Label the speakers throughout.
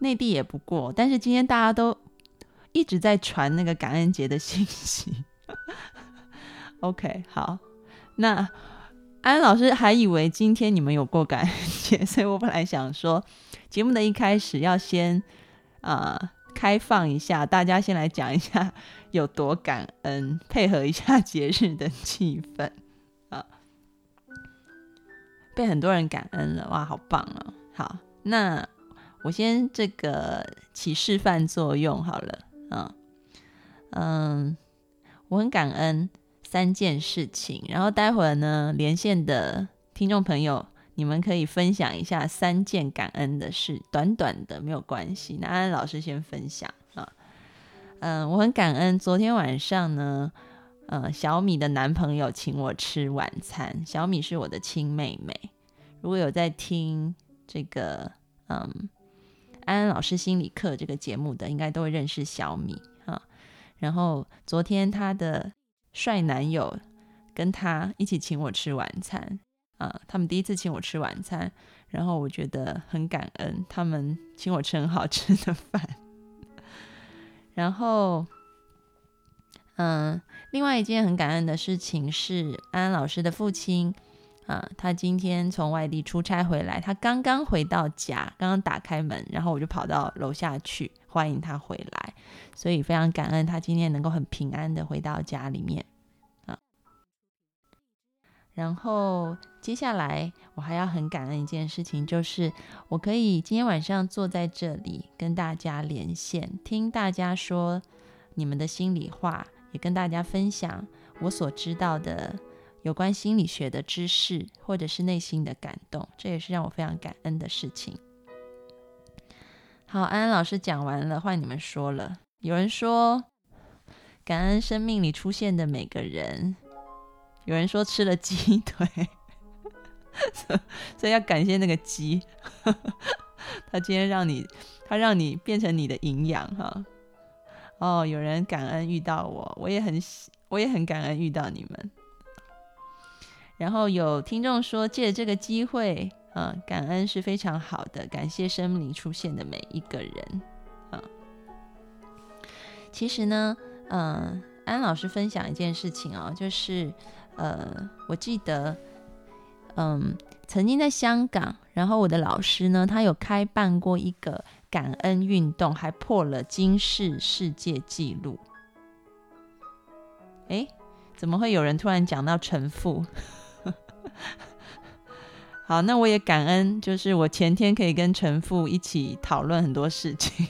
Speaker 1: 内地也不过，但是今天大家都一直在传那个感恩节的信息。OK，好，那安老师还以为今天你们有过感恩节，所以我本来想说，节目的一开始要先啊开放一下，大家先来讲一下有多感恩，配合一下节日的气氛啊，被很多人感恩了，哇，好棒哦！好，那我先这个起示范作用好了，嗯嗯，我很感恩。三件事情，然后待会儿呢，连线的听众朋友，你们可以分享一下三件感恩的事，短短的没有关系。那安安老师先分享啊，嗯，我很感恩昨天晚上呢，呃，小米的男朋友请我吃晚餐。小米是我的亲妹妹，如果有在听这个嗯安安老师心理课这个节目的，应该都会认识小米啊。然后昨天他的。帅男友跟他一起请我吃晚餐啊，他们第一次请我吃晚餐，然后我觉得很感恩，他们请我吃很好吃的饭。然后，嗯，另外一件很感恩的事情是安安老师的父亲啊，他今天从外地出差回来，他刚刚回到家，刚刚打开门，然后我就跑到楼下去欢迎他回来。所以非常感恩他今天能够很平安的回到家里面啊。然后接下来我还要很感恩一件事情，就是我可以今天晚上坐在这里跟大家连线，听大家说你们的心里话，也跟大家分享我所知道的有关心理学的知识，或者是内心的感动，这也是让我非常感恩的事情。好，安安老师讲完了，换你们说了。有人说，感恩生命里出现的每个人。有人说吃了鸡腿，所以 要感谢那个鸡，他今天让你，他让你变成你的营养哈。哦，有人感恩遇到我，我也很我也很感恩遇到你们。然后有听众说，借这个机会，嗯，感恩是非常好的，感谢生命里出现的每一个人。啊其实呢，嗯，安老师分享一件事情哦，就是，呃，我记得，嗯，曾经在香港，然后我的老师呢，他有开办过一个感恩运动，还破了金氏世界纪录。哎，怎么会有人突然讲到陈父？好，那我也感恩，就是我前天可以跟陈父一起讨论很多事情。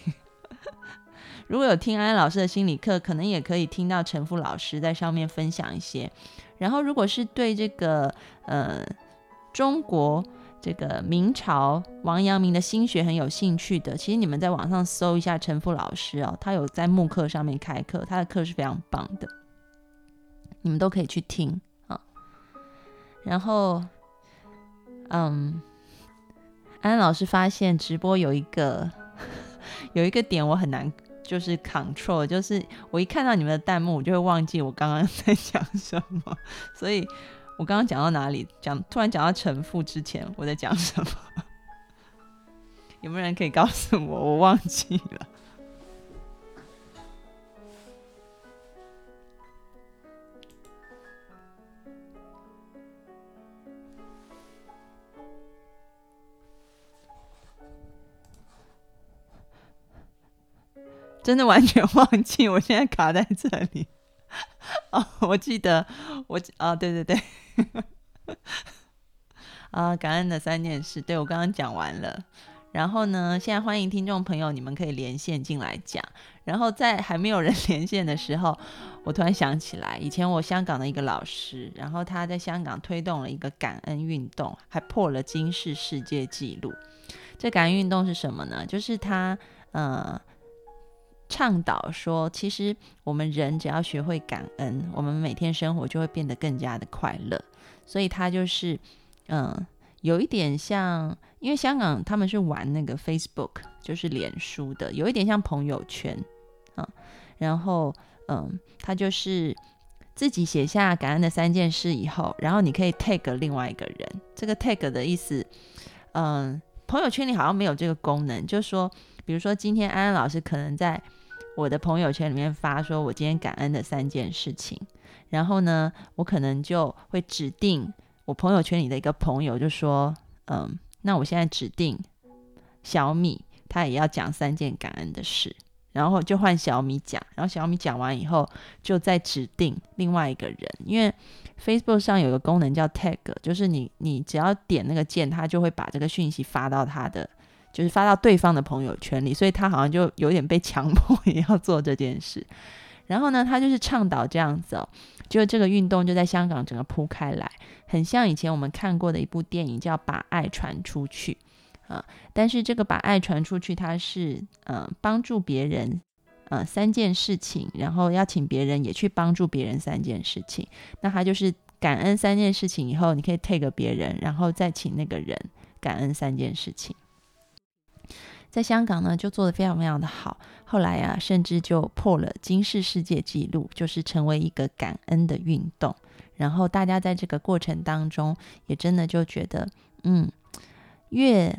Speaker 1: 如果有听安安老师的心理课，可能也可以听到陈父老师在上面分享一些。然后，如果是对这个呃中国这个明朝王阳明的心学很有兴趣的，其实你们在网上搜一下陈父老师哦，他有在慕课上面开课，他的课是非常棒的，你们都可以去听。然后，嗯，安老师发现直播有一个 有一个点我很难。就是 control，就是我一看到你们的弹幕，我就会忘记我刚刚 在讲什么。所以我刚刚讲到哪里？讲突然讲到陈父之前，我在讲什么？有没有人可以告诉我？我忘记了。真的完全忘记，我现在卡在这里。哦，我记得我啊，对对对，啊，感恩的三件事，对我刚刚讲完了。然后呢，现在欢迎听众朋友，你们可以连线进来讲。然后在还没有人连线的时候，我突然想起来，以前我香港的一个老师，然后他在香港推动了一个感恩运动，还破了金氏世界纪录。这感恩运动是什么呢？就是他呃。倡导说，其实我们人只要学会感恩，我们每天生活就会变得更加的快乐。所以他就是，嗯，有一点像，因为香港他们是玩那个 Facebook，就是脸书的，有一点像朋友圈啊。然后，嗯，他就是自己写下感恩的三件事以后，然后你可以 tag 另外一个人。这个 tag 的意思，嗯，朋友圈里好像没有这个功能，就是说。比如说今天安安老师可能在我的朋友圈里面发说我今天感恩的三件事情，然后呢，我可能就会指定我朋友圈里的一个朋友，就说，嗯，那我现在指定小米，他也要讲三件感恩的事。然后就换小米讲，然后小米讲完以后，就再指定另外一个人。因为 Facebook 上有个功能叫 Tag，就是你你只要点那个键，它就会把这个讯息发到他的，就是发到对方的朋友圈里。所以他好像就有点被强迫 也要做这件事。然后呢，他就是倡导这样子哦，就这个运动就在香港整个铺开来，很像以前我们看过的一部电影叫《把爱传出去》。啊，但是这个把爱传出去，它是呃帮助别人，呃三件事情，然后要请别人也去帮助别人三件事情。那他就是感恩三件事情以后，你可以 take 别人，然后再请那个人感恩三件事情。在香港呢，就做的非常非常的好。后来啊，甚至就破了金氏世界纪录，就是成为一个感恩的运动。然后大家在这个过程当中，也真的就觉得，嗯，越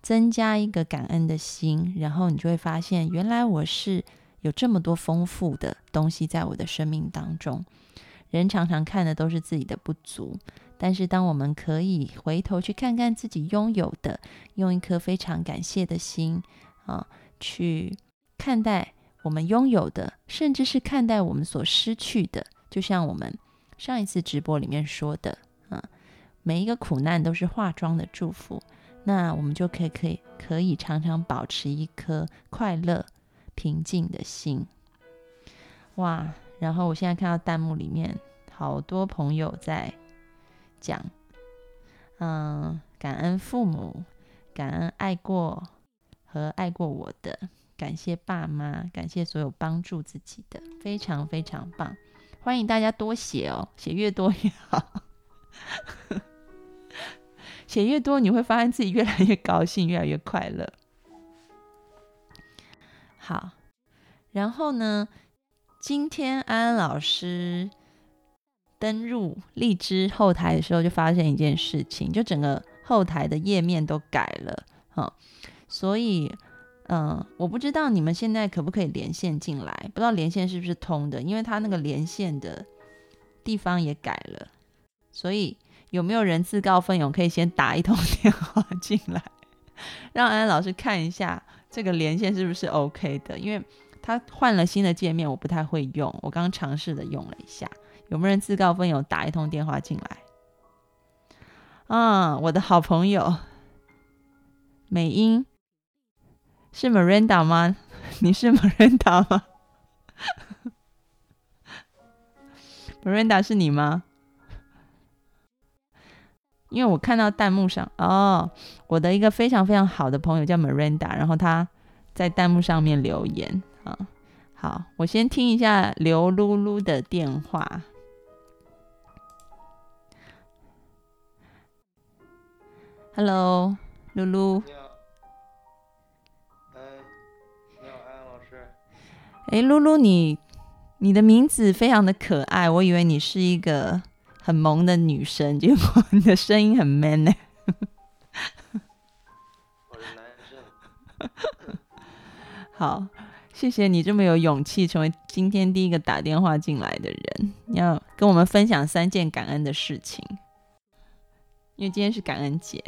Speaker 1: 增加一个感恩的心，然后你就会发现，原来我是有这么多丰富的东西在我的生命当中。人常常看的都是自己的不足，但是当我们可以回头去看看自己拥有的，用一颗非常感谢的心啊，去看待我们拥有的，甚至是看待我们所失去的。就像我们上一次直播里面说的啊，每一个苦难都是化妆的祝福。那我们就可以可以可以常常保持一颗快乐平静的心，哇！然后我现在看到弹幕里面好多朋友在讲，嗯，感恩父母，感恩爱过和爱过我的，感谢爸妈，感谢所有帮助自己的，非常非常棒！欢迎大家多写哦，写越多越好。写越多，你会发现自己越来越高兴，越来越快乐。好，然后呢，今天安安老师登入荔枝后台的时候，就发现一件事情，就整个后台的页面都改了，哈。所以，嗯，我不知道你们现在可不可以连线进来，不知道连线是不是通的，因为他那个连线的地方也改了，所以。有没有人自告奋勇可以先打一通电话进来，让安安老师看一下这个连线是不是 OK 的？因为他换了新的界面，我不太会用，我刚尝试的用了一下。有没有人自告奋勇打一通电话进来？啊，我的好朋友美英是 Miranda 吗？你是 Miranda 吗？Miranda 是你吗？因为我看到弹幕上哦，我的一个非常非常好的朋友叫 Miranda，然后他在弹幕上面留言啊。好，我先听一下刘露露的电话。Hello，露露。
Speaker 2: 你好。哎，你好，安老师。
Speaker 1: 哎，露露，你你的名字非常的可爱，我以为你是一个。很萌的女生，结果 你的声音很 man 呢。
Speaker 2: 我是男生。
Speaker 1: 好，谢谢你这么有勇气，成为今天第一个打电话进来的人。你要跟我们分享三件感恩的事情，因为今天是感恩节。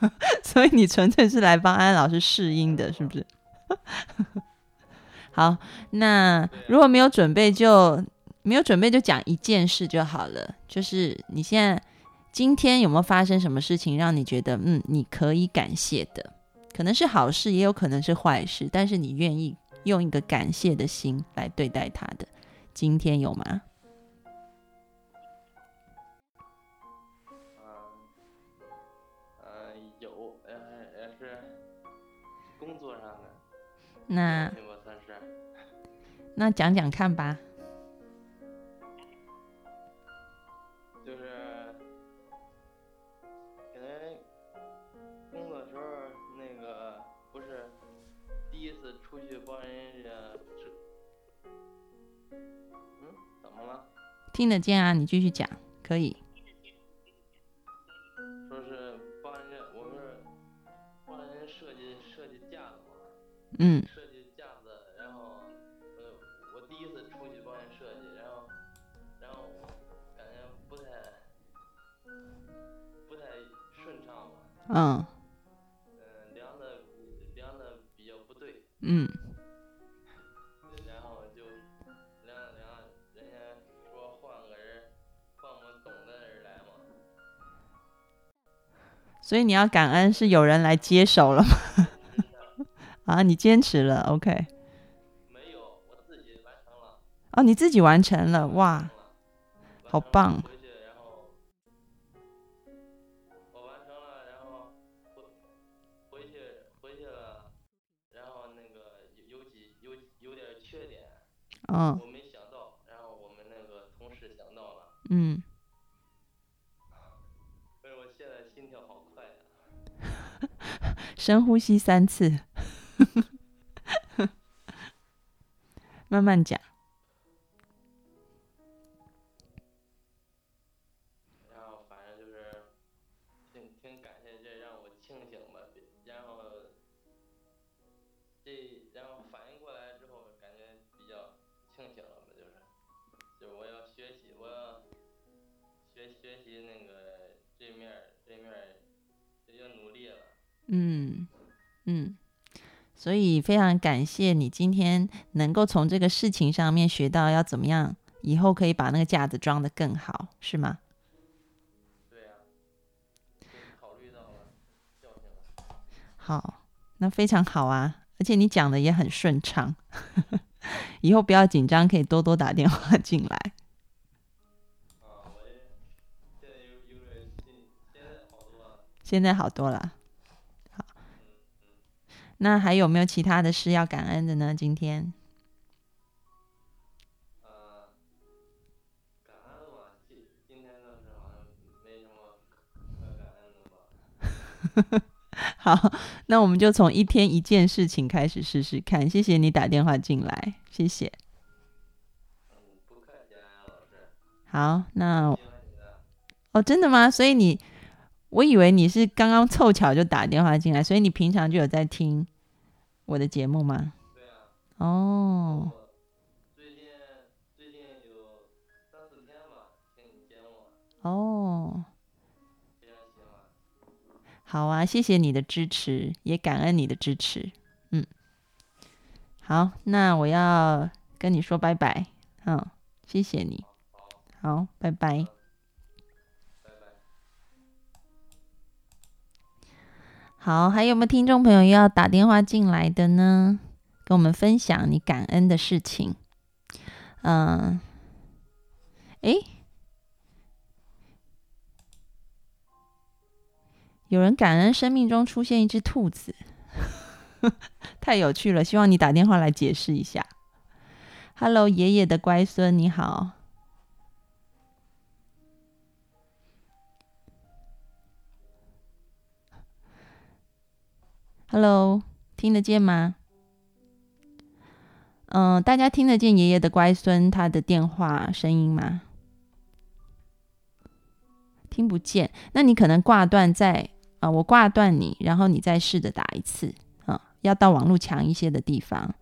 Speaker 1: 所以你纯粹是来帮安老师试音的，是不是？好，那如果没有准备，就没有准备，就讲一件事就好了。就是你现在今天有没有发生什么事情，让你觉得嗯，你可以感谢的？可能是好事，也有可能是坏事，但是你愿意用一个感谢的心来对待他的。今天有吗？那那讲讲看吧。
Speaker 2: 就是，可能工作的时候那个不是第一次出去帮人家嗯，怎么了？
Speaker 1: 听得见啊，你继续讲，可以。嗯。
Speaker 2: 设计架子，然后呃，我第一次出去帮人设计，然后然后我感觉不太不太顺畅吧，
Speaker 1: 嗯。
Speaker 2: 嗯、量的量的比较不对，
Speaker 1: 嗯
Speaker 2: 然后就量了量，人家说换个人，换我们懂的人来嘛，
Speaker 1: 所以你要感恩是有人来接手了吗？啊，你坚持了，OK。
Speaker 2: 没有，我自己完成了。
Speaker 1: 哦，你自己完成了，哇，好棒。
Speaker 2: 我完成了，然后回回去回去了，然后那个有有几有有点缺点，
Speaker 1: 嗯。
Speaker 2: 我没想到，然后我们那个同事想到了，
Speaker 1: 嗯，
Speaker 2: 所以我现在心跳好快呀、
Speaker 1: 深呼吸三次，慢慢讲。
Speaker 2: 然后反正就是挺挺感谢这让我清醒吧，别然后这然后反应过来之后，感觉比较清醒了吧，就是就是我要学习，我要学学习那个这面儿这面儿要努力了。
Speaker 1: 嗯嗯，所以非常感谢你今天能够从这个事情上面学到要怎么样，以后可以把那个架子装得更好，是吗？
Speaker 2: 对呀、都考虑到了教训了。
Speaker 1: 好，那非常好啊，而且你讲的也很顺畅，以后不要紧张，可以多多打电话进来。
Speaker 2: 现在好多了。
Speaker 1: 那还有没有其他的事要感恩的呢？今天？
Speaker 2: 呃，感恩嘛，今今天倒是好像没什么可感恩的吧。
Speaker 1: 好，那我们就从一天一件事情开始试试看。谢谢你打电话进来，谢谢。好，那。哦，真的吗？所以你，我以为你是刚刚凑巧就打电话进来，所以你平常就有在听我的节目吗？
Speaker 2: 对啊。
Speaker 1: 哦，
Speaker 2: 最近最近有三四天吧，听你节目，
Speaker 1: 哦。好啊，谢谢你的支持，也感恩你的支持。嗯，好，那我要跟你说拜拜。嗯，谢谢你。
Speaker 2: 好，
Speaker 1: 拜。拜好，还有没有听众朋友要打电话进来的呢？跟我们分享你感恩的事情。嗯，诶，有人感恩生命中出现一只兔子，太有趣了！希望你打电话来解释一下。Hello，爷爷的乖孙，你好。Hello，听得见吗？嗯、大家听得见爷爷的乖孙他的电话声音吗？听不见，那你可能挂断再啊、我挂断你，然后你再试着打一次啊、要到网络强一些的地方。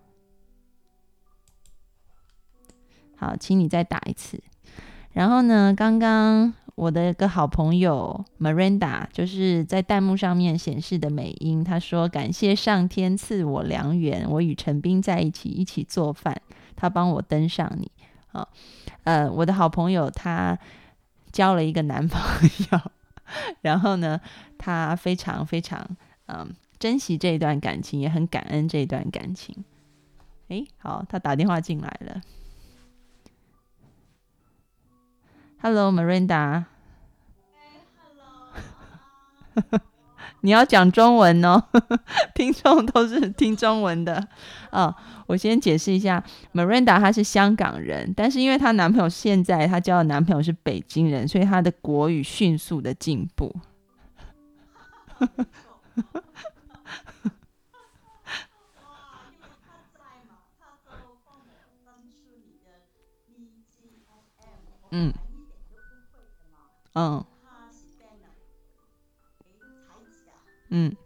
Speaker 1: 好，请你再打一次。然后呢，刚刚我的一个好朋友 Miranda 就是在弹幕上面显示的美音，她说：“感谢上天赐我良缘，我与陈斌在一起，一起做饭，他帮我登上你。”啊，呃，我的好朋友她交了一个男朋友，然后呢，她非常非常嗯珍惜这一段感情，也很感恩这一段感情。诶，好，他打电话进来了。Hello, Miranda。你要讲中文哦，听众都是听中文的。啊、我先解释一下，Miranda 她是香港人，但是因为她男朋友现在她交的男朋友是北京人，所以她的国语迅速的进步。嗯嗯，嗯，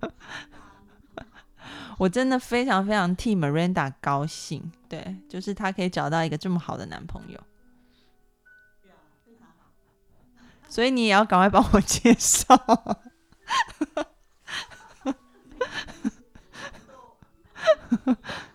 Speaker 3: 我，
Speaker 1: 真的非常非常替 Miranda 高兴，对，就是她可以找到一个这么好的男朋友，所以你也要赶快帮我介绍。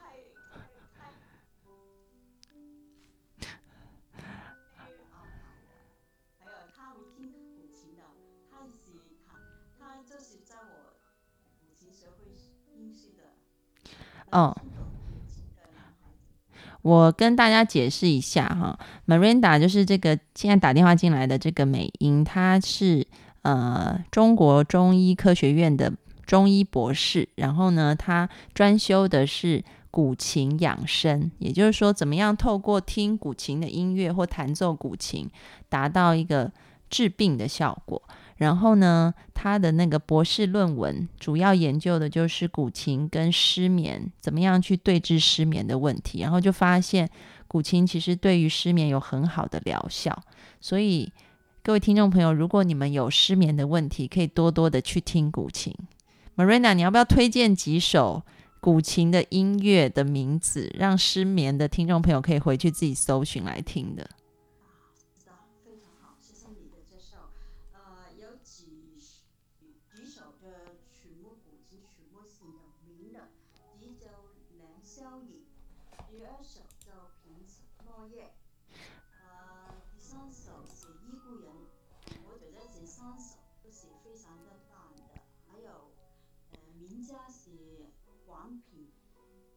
Speaker 1: 哦。我跟大家解释一下哈，Miranda 就是这个现在打电话进来的这个美英，她是呃中国中医科学院的中医博士，然后呢，她专修的是古琴养生，也就是说，怎么样透过听古琴的音乐或弹奏古琴，达到一个治病的效果。然后呢，他的那个博士论文主要研究的就是古琴跟失眠怎么样去对治失眠的问题，然后就发现古琴其实对于失眠有很好的疗效。所以各位听众朋友，如果你们有失眠的问题，可以多多的去听古琴。Marina，你要不要推荐几首古琴的音乐的名字，让失眠的听众朋友可以回去自己搜寻来听的？
Speaker 3: 常的棒的。还有，呃，名家是广平，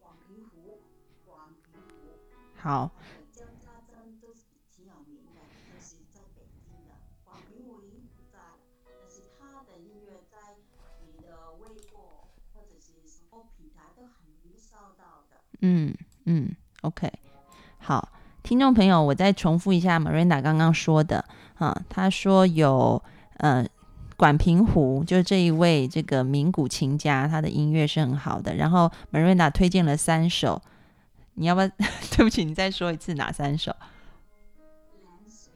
Speaker 3: 广平湖，广平湖。
Speaker 1: 好，
Speaker 3: 还有江家珍都是挺有名的，都是在北京的。广平湖已经不在了，但是他的音乐在你的微博或者是什么平台都很容易搜到的。
Speaker 1: 嗯嗯，OK，好，听众朋友，我再重复一下 Miranda 刚刚说的啊，他说有呃管平湖，就是这一位这个名古琴家，他的音乐是很好的。然后 Marina 推荐了三首，你要不要？对不起，你再说一次哪三首？
Speaker 3: 两首，《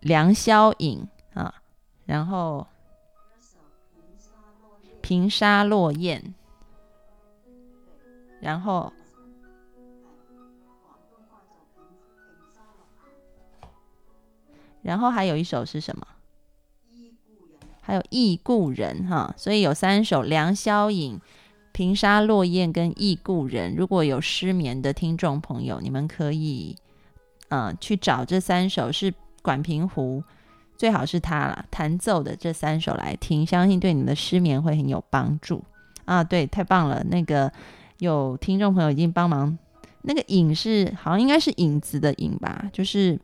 Speaker 1: 良宵引》啊，然后
Speaker 3: 平沙落，《
Speaker 1: 雁》，然后，然后还有一首是什么？还有《忆故人》哈，所以有三首《梁宵影》、《平沙落雁》跟《忆故人》。如果有失眠的听众朋友，你们可以呃去找这三首是管平湖，最好是他啦弹奏的这三首来听，相信对你的失眠会很有帮助啊！对，太棒了！那个有听众朋友已经帮忙，那个“引”是好像应该是影子的“引”吧，就是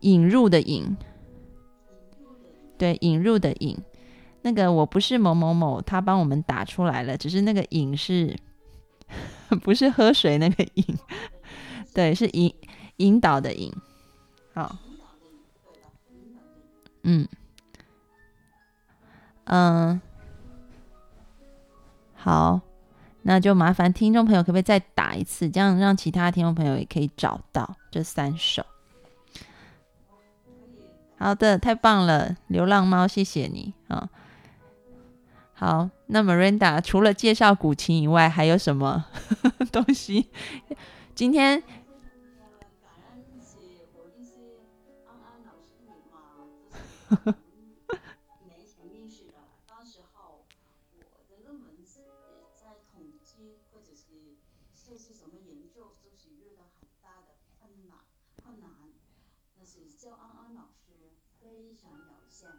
Speaker 1: 引入的“引”，对，引入的“引”。那个我不是某某某，他帮我们打出来了，只是那个“引”是不是喝水那个“引”？对，是引引导的“引”。好，嗯嗯，好，那就麻烦听众朋友可不可以再打一次，这样让其他听众朋友也可以找到这三首。好的，太棒了，流浪猫，谢谢你啊。好，那 Miranda 除了介绍古琴以外，还有什么 东西？今天
Speaker 3: 感恩是我认识安安老师你嘛，就是年前认识的。当时候我的论文是在统计或者是这是什么研究，都是遇到很大的困难困难。但是教安安老师非常有限，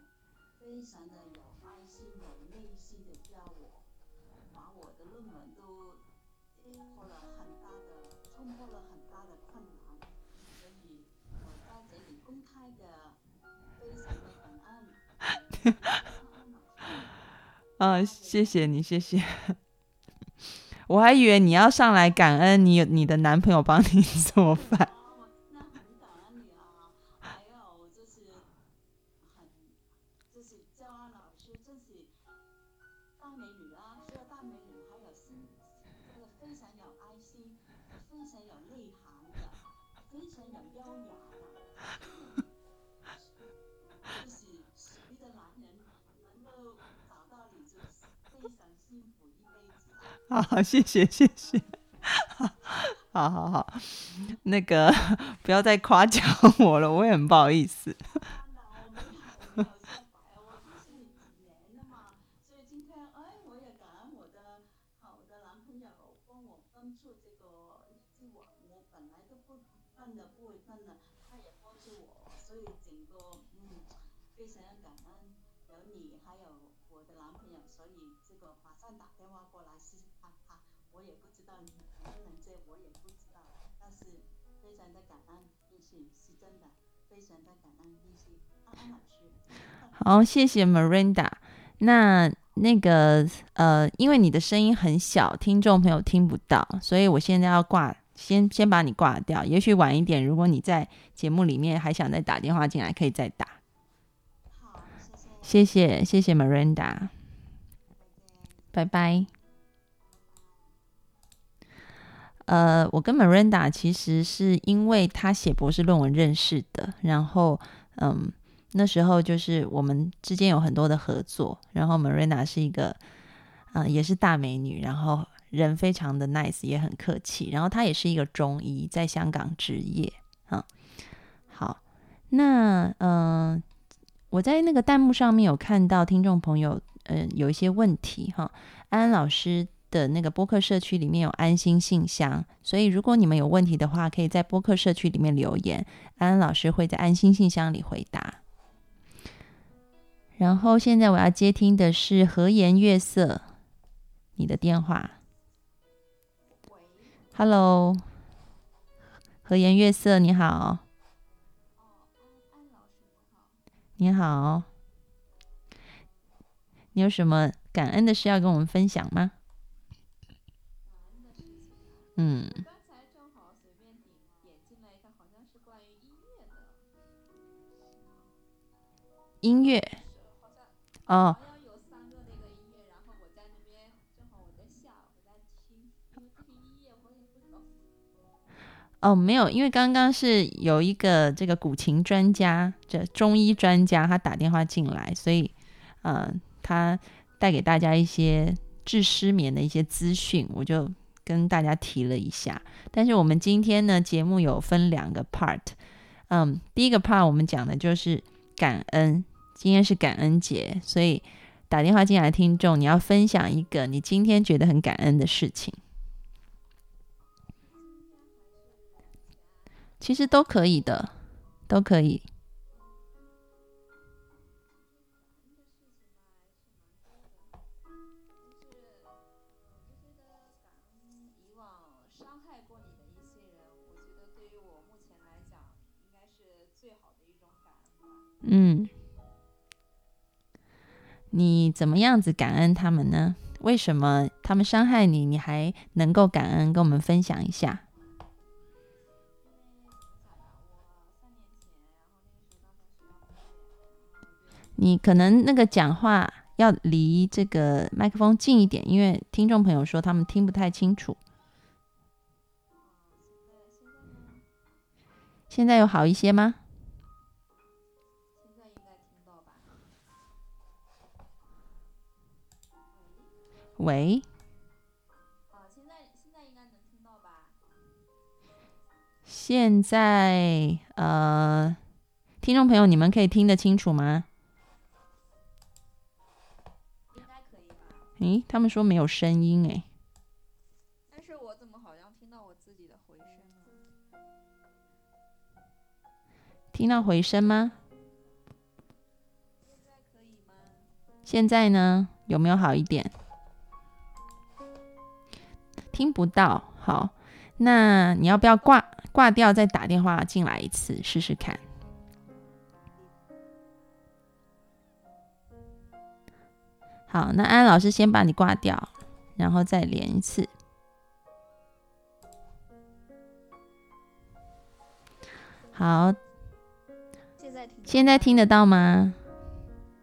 Speaker 3: 非常的有爱心、有耐心的教我，把我的论文都破了很大的，冲破了很大的困难。所以我在这里公开的非常的感恩。
Speaker 1: 啊，谢谢你，谢谢。我还以为你要上来感恩你有你的男朋友帮你做饭。
Speaker 3: 好
Speaker 1: 好，谢谢，谢谢。好好好，那个 不要再夸奖我了，我也很不好意思。
Speaker 3: 好，
Speaker 1: 谢谢 Miranda。那那个呃，因为你的声音很小，听众朋友听不到，所以我现在要挂，先先把你挂掉。也许晚一点，如果你在节目里面还想再打电话进来，可以再打。
Speaker 3: 好，谢谢，
Speaker 1: 谢谢，Miranda，拜拜。呃，我跟 Miranda 其实是因为他写博士论文认识的，然后嗯，那时候就是我们之间有很多的合作，然后 Marina 是一个呃也是大美女，然后人非常的 nice，也很客气，然后她也是一个中医，在香港执业啊。好，那嗯、我在那个弹幕上面有看到听众朋友嗯、有一些问题哈，安安老师的那个播客社区里面有安心信箱，所以如果你们有问题的话，可以在播客社区里面留言，安安老师会在安心信箱里回答。然后现在我要接听的是和颜悦色，你的电话。Hello，和颜悦色，你好。你好，你有什么感恩的事要跟我们分享吗？嗯，
Speaker 4: 音乐
Speaker 1: 哦。哦，没有，因为刚刚是有一个这个古琴专家，这中医专家，他打电话进来，所以呃，他带给大家一些治失眠的一些资讯，我就跟大家提了一下。但是我们今天呢，节目有分两个 part，嗯，第一个 part 我们讲的就是感恩，今天是感恩节，所以打电话进来的听众，你要分享一个你今天觉得很感恩的事情。其实都可以的，都可以。嗯，你怎么样子感恩他们呢？为什么他们伤害你，你还能够感恩？跟我们分享一下。你可能那个讲话要离这个麦克风近一点，因为听众朋友说他们听不太清楚。现在有好一些吗？喂，
Speaker 4: 啊，现在现在应该能听到吧？
Speaker 1: 现在呃，听众朋友，你们可以听得清楚吗？
Speaker 4: 应该可以吧？
Speaker 1: 诶，他们说没有声音，诶，
Speaker 4: 但是我怎么好像听到我自己的回声呢？
Speaker 1: 听到回声吗？
Speaker 4: 现在可以吗？
Speaker 1: 现在呢，有没有好一点？听不到，好，那你要不要挂挂掉，再打电话进来一次试试看？好，那安安老师先把你挂掉，然后再连一次。好，
Speaker 4: 现在听
Speaker 1: 现在听得到吗？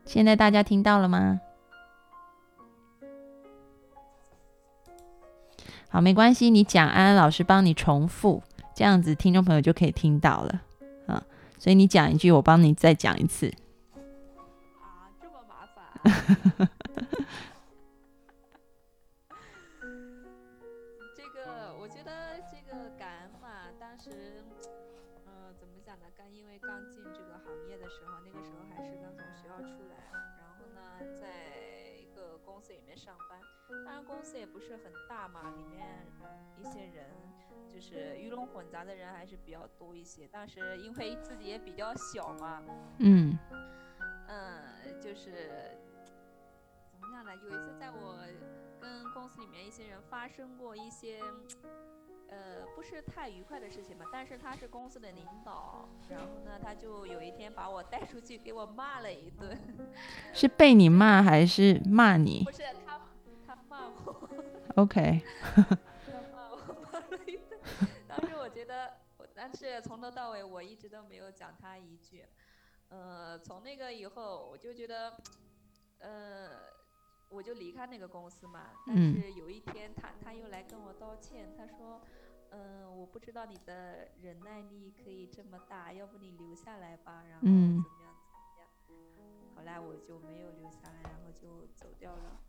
Speaker 1: 现在大家听到了吗？好，没关系，你讲，安安老师帮你重复，这样子听众朋友就可以听到了啊。所以你讲一句，我帮你再讲一次。
Speaker 4: 啊，这么麻烦。混杂的人还是比较多一些。当时因为自己也比较小嘛，
Speaker 1: 嗯
Speaker 4: 嗯，就是怎么样呢？有一次在我跟公司里面一些人发生过一些，呃，不是太愉快的事情吧。但是他是公司的领导，然后呢，他就有一天把我带出去给我骂了一顿。
Speaker 1: 是被你骂还是骂你
Speaker 4: 不是他，他骂我
Speaker 1: ，？OK。
Speaker 4: 当时我觉得，我但是从头到尾我一直都没有讲他一句。呃，从那个以后，我就觉得，呃，我就离开那个公司嘛。但
Speaker 1: 嗯
Speaker 4: 是有一天他，他又来跟我道歉，他说，嗯、我不知道你的忍耐力可以这么大，要不你留下来吧，然后怎
Speaker 1: 嗯
Speaker 4: 么样怎么样。后来我就没有留下来，然后就走掉了。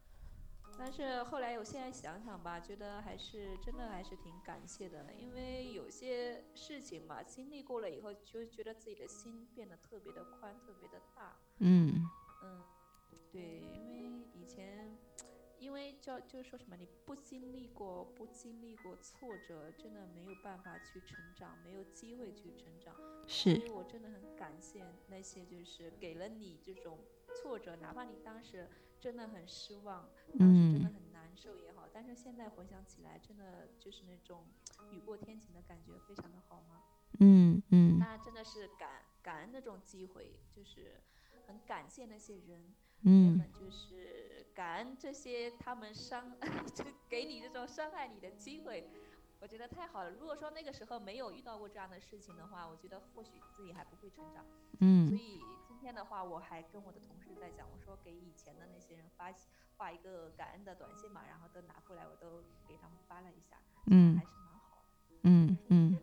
Speaker 4: 但是后来我现在想想吧，觉得还是真的还是挺感谢的，因为有些事情吧，经历过了以后，就觉得自己的心变得特别的宽，特别的大。
Speaker 1: 嗯
Speaker 4: 嗯，对，因为以前，因为叫就是说什么，你不经历过，不经历过挫折，真的没有办法去成长，没有机会去成长。所
Speaker 1: 是
Speaker 4: 以我真的很感谢那些就是给了你这种挫折，哪怕你当时真的很失望，当时真的
Speaker 1: 嗯。
Speaker 4: 很难受也好，但是现在回想起来，真的就是那种雨过天晴的感觉，非常的好吗。
Speaker 1: 嗯嗯。
Speaker 4: 那真的是感感恩那种机会，就是很感谢那些人，
Speaker 1: 嗯。
Speaker 4: 就是感恩这些他们伤，就给你这种伤害你的机会，我觉得太好了。如果说那个时候没有遇到过这样的事情的话，我觉得或许自己还不会成长。嗯所
Speaker 1: 嗯
Speaker 4: 以今天的话，我还跟我的同事在讲，我说给以前的那些人发发一个感恩的短信嘛，然后都拿过来，我都给他们发了一下，
Speaker 1: 嗯
Speaker 4: 还是蛮好的。
Speaker 1: 嗯嗯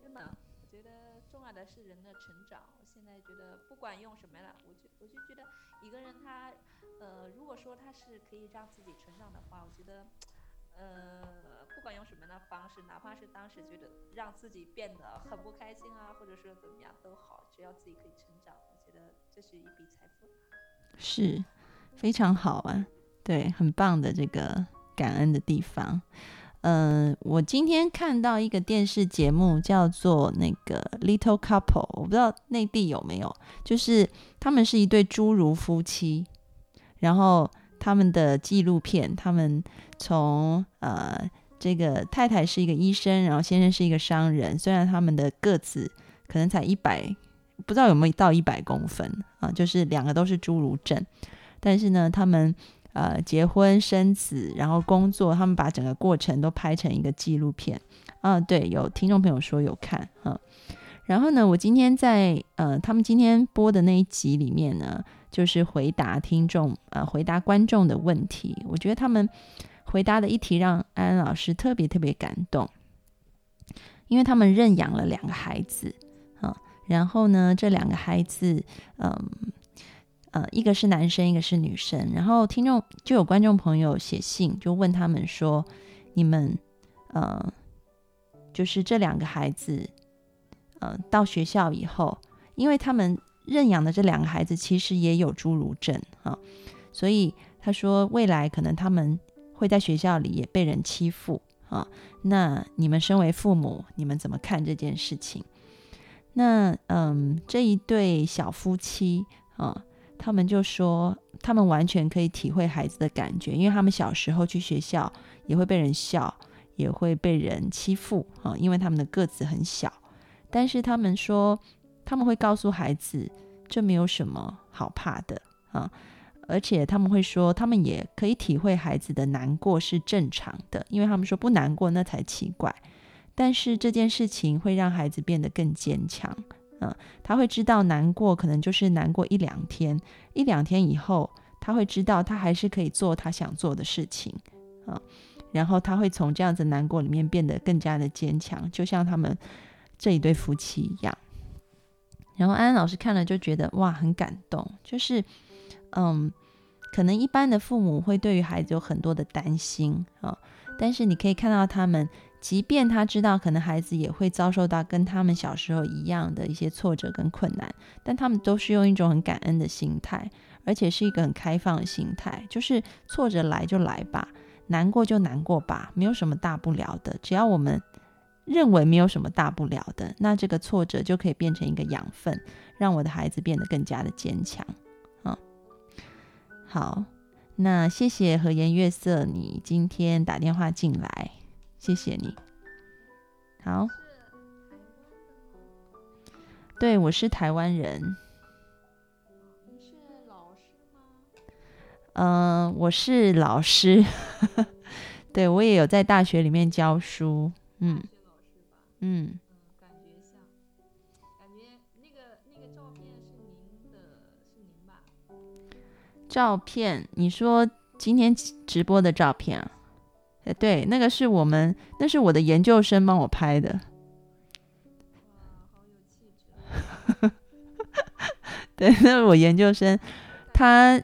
Speaker 4: 真的，我觉得重要的是人的成长。我现在觉得，不管用什么了，我就我就觉得一个人他，呃，如果说他是可以让自己成长的话，我觉得，呃，不管用什么样的方式，哪怕是当时觉得让自己变得很不开心啊，或者是怎么样都好，只要自己可以成长，我觉得这是一笔财富。
Speaker 1: 是非常好啊，对，很棒的这个感恩的地方。嗯，我今天看到一个电视节目叫做那个 Little Couple，我不知道内地有没有，就是他们是一对侏儒夫妻，然后他们的纪录片，他们从呃这个太太是一个医生，然后先生是一个商人，虽然他们的个子可能才一百，不知道有没有到一百公分啊，就是两个都是侏儒症，但是呢，他们呃结婚生子，然后工作，他们把整个过程都拍成一个纪录片啊。对，有听众朋友说有看啊。然后呢，我今天在呃他们今天播的那一集里面呢，就是回答听众呃回答观众的问题，我觉得他们回答的一题让安安老师特别特别感动，因为他们认养了两个孩子啊，然后呢，这两个孩子嗯。呃，一个是男生，一个是女生。然后听众就有观众朋友写信，就问他们说：“你们呃，就是这两个孩子，呃，到学校以后，因为他们认养的这两个孩子其实也有侏儒症啊，所以他说未来可能他们会在学校里也被人欺负啊。那你们身为父母，你们怎么看这件事情？那嗯，这一对小夫妻啊。”他们就说，他们完全可以体会孩子的感觉，因为他们小时候去学校也会被人笑，也会被人欺负啊，因为他们的个子很小。但是他们说，他们会告诉孩子，这没有什么好怕的啊，而且他们会说，他们也可以体会孩子的难过是正常的，因为他们说不难过那才奇怪。但是这件事情会让孩子变得更坚强。嗯，他会知道难过可能就是难过一两天，一两天以后，他会知道他还是可以做他想做的事情啊。然后他会从这样子难过里面变得更加的坚强，就像他们这一对夫妻一样。然后安安老师看了就觉得哇，很感动，就是嗯，可能一般的父母会对于孩子有很多的担心啊，但是你可以看到他们，即便他知道可能孩子也会遭受到跟他们小时候一样的一些挫折跟困难，但他们都是用一种很感恩的心态，而且是一个很开放的心态，就是挫折来就来吧，难过就难过吧，没有什么大不了的，只要我们。认为没有什么大不了的，那这个挫折就可以变成一个养分，让我的孩子变得更加的坚强。啊，好，那谢谢和颜悦色，你今天打电话进来，谢谢你。好，对，我是台湾人。
Speaker 4: 你是老师吗？
Speaker 1: 嗯，我是老师，对我也有在大学里面教书，嗯。嗯，
Speaker 4: 感觉像，感觉那个那个照片是您的，是您吧？
Speaker 1: 照片，你说今天直播的照片啊？哎，对，那个是我们，那是我的研究生帮我拍的。
Speaker 4: 哇，好有气质。
Speaker 1: 对，那是我研究生，他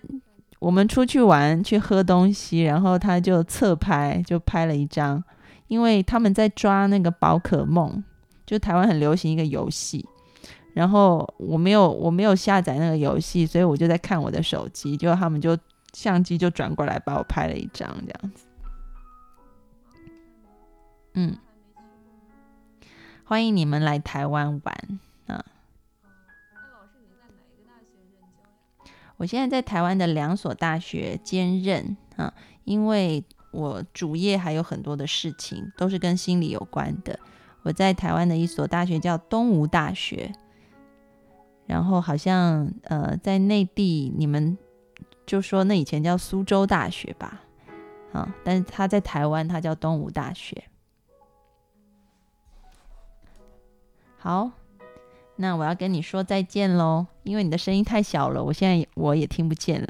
Speaker 1: 我们出去玩去喝东西，然后他就侧拍，就拍了一张。因为他们在抓那个宝可梦，就台湾很流行一个游戏，然后我没有我没有下载那个游戏，所以我就在看我的手机，就他们就相机就转过来把我拍了一张这样子。嗯，欢迎你们来台湾玩啊！我现在在台湾的两所大学兼任啊，因为。我主业还有很多的事情，都是跟心理有关的。我在台湾的一所大学叫东吴大学，然后好像呃在内地你们就说那以前叫苏州大学吧，啊，但是他在台湾他叫东吴大学。好，那我要跟你说再见喽，因为你的声音太小了，我现在我也听不见了。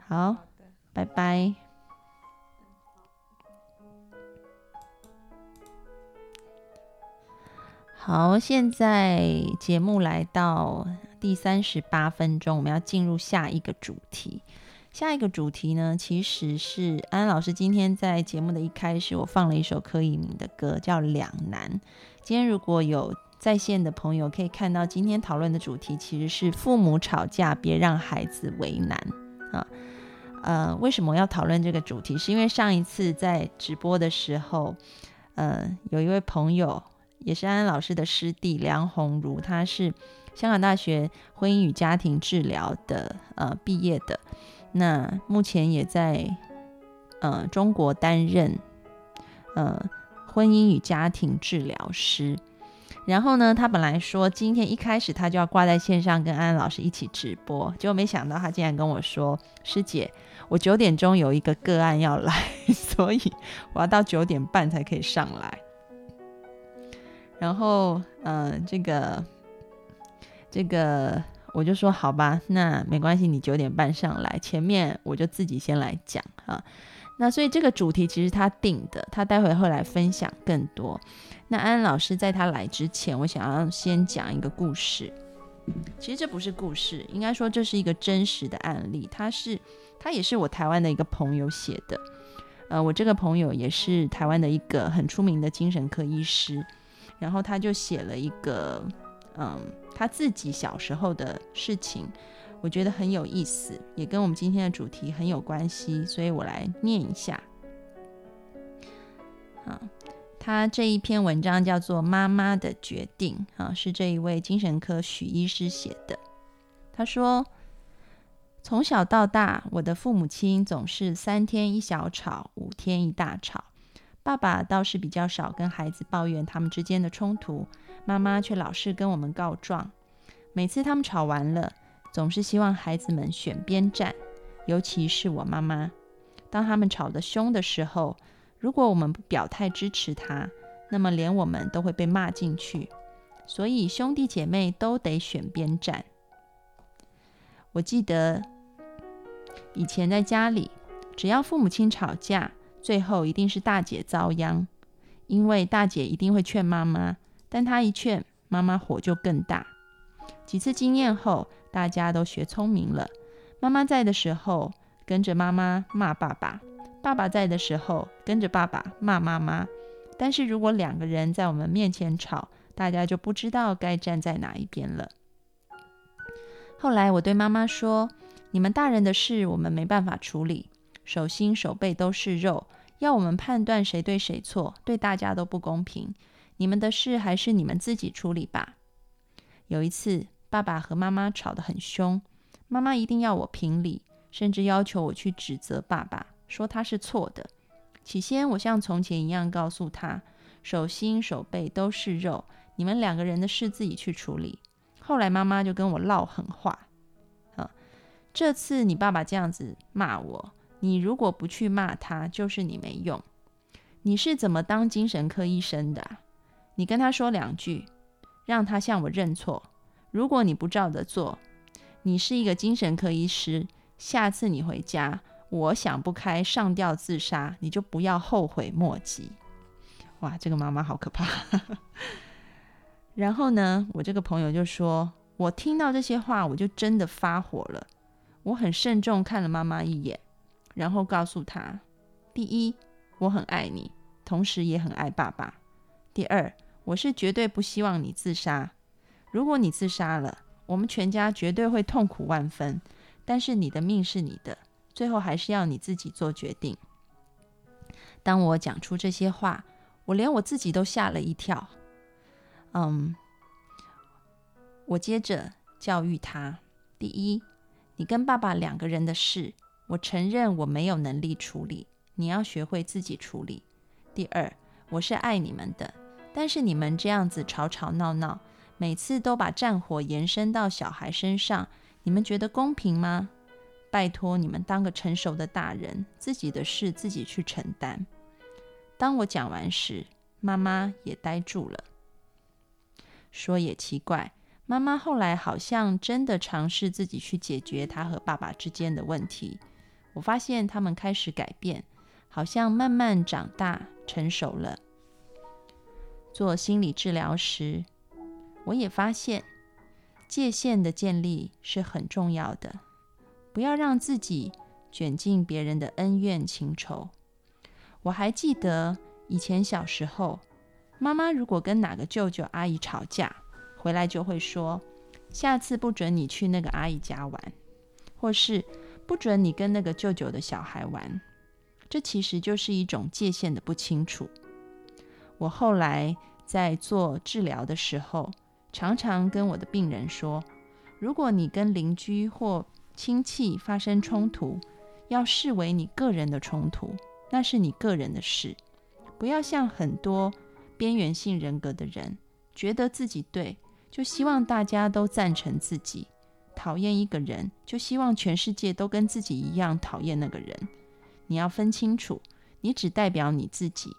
Speaker 1: 好。拜拜。好，现在节目来到第三十八分钟，我们要进入下一个主题。下一个主题呢，其实是安老师今天在节目的一开始，我放了一首柯以敏的歌，叫《两难》。今天如果有在线的朋友，可以看到今天讨论的主题其实是父母吵架，别让孩子为难啊。呃，为什么要讨论这个主题？是因为上一次在直播的时候，呃，有一位朋友也是安安老师的师弟梁鸿儒，他是香港大学婚姻与家庭治疗的呃毕业的，那目前也在呃中国担任呃婚姻与家庭治疗师。然后呢，他本来说今天一开始他就要挂在线上跟安安老师一起直播，结果没想到他竟然跟我说：“师姐。”我九点钟有一个个案要来，所以我要到九点半才可以上来。然后，嗯，这个，这个，我就说好吧，那没关系，你九点半上来，前面我就自己先来讲啊。那所以这个主题其实他定的，他待会会来分享更多。那安安老师在他来之前，我想要先讲一个故事。其实这不是故事，应该说这是一个真实的案例，他是。他也是我台湾的一个朋友写的，呃，我这个朋友也是台湾的一个很出名的精神科医师，然后他就写了一个，嗯，他自己小时候的事情，我觉得很有意思，也跟我们今天的主题很有关系，所以我来念一下。啊，他这一篇文章叫做《妈妈的决定》，啊，是这一位精神科许医师写的，他说。从小到大，我的父母亲总是三天一小吵，五天一大吵。爸爸倒是比较少跟孩子抱怨他们之间的冲突，妈妈却老是跟我们告状。每次他们吵完了，总是希望孩子们选边站，尤其是我妈妈。当他们吵得凶的时候，如果我们不表态支持他，那么连我们都会被骂进去。所以兄弟姐妹都得选边站。我记得。以前在家里，只要父母亲吵架，最后一定是大姐遭殃，因为大姐一定会劝妈妈，但她一劝，妈妈火就更大。几次经验后，大家都学聪明了。妈妈在的时候，跟着妈妈骂爸爸；爸爸在的时候，跟着爸爸骂妈妈。但是如果两个人在我们面前吵，大家就不知道该站在哪一边了。后来我对妈妈说：“你们大人的事，我们没办法处理，手心手背都是肉，要我们判断谁对谁错，对大家都不公平。你们的事还是你们自己处理吧。”有一次，爸爸和妈妈吵得很凶，妈妈一定要我评理，甚至要求我去指责爸爸，说他是错的。起先，我像从前一样告诉他，手心手背都是肉，你们两个人的事自己去处理。后来妈妈就跟我唠狠话，啊，这次你爸爸这样子骂我，你如果不去骂他，就是你没用。你是怎么当精神科医生的？你跟他说两句，让他向我认错。如果你不照着做，你是一个精神科医师，下次你回家。我想不开，上吊自杀，你就不要后悔莫及。哇，这个妈妈好可怕。然后呢，我这个朋友就说，我听到这些话，我就真的发火了。我很慎重看了妈妈一眼，然后告诉她：第一，我很爱你，同时也很爱爸爸；第二，我是绝对不希望你自杀。如果你自杀了，我们全家绝对会痛苦万分。但是你的命是你的。最后还是要你自己做决定。当我讲出这些话，我连我自己都吓了一跳。嗯，我接着教育他：第一，你跟爸爸两个人的事，我承认我没有能力处理，你要学会自己处理。第二，我是爱你们的，但是你们这样子吵吵闹闹，每次都把战火延伸到小孩身上，你们觉得公平吗？拜托你们当个成熟的大人，自己的事自己去承担。当我讲完时，妈妈也呆住了。说也奇怪，妈妈后来好像真的尝试自己去解决她和爸爸之间的问题。我发现他们开始改变，好像慢慢长大成熟了。做心理治疗时，我也发现界限的建立是很重要的。不要让自己卷进别人的恩怨情仇。我还记得以前小时候，妈妈如果跟哪个舅舅阿姨吵架，回来就会说：“下次不准你去那个阿姨家玩，或是不准你跟那个舅舅的小孩玩。”这其实就是一种界限的不清楚。我后来在做治疗的时候，常常跟我的病人说：“如果你跟邻居或……”亲戚发生冲突，要视为你个人的冲突，那是你个人的事。不要像很多边缘性人格的人，觉得自己对，就希望大家都赞成自己；讨厌一个人，就希望全世界都跟自己一样讨厌那个人。你要分清楚，你只代表你自己。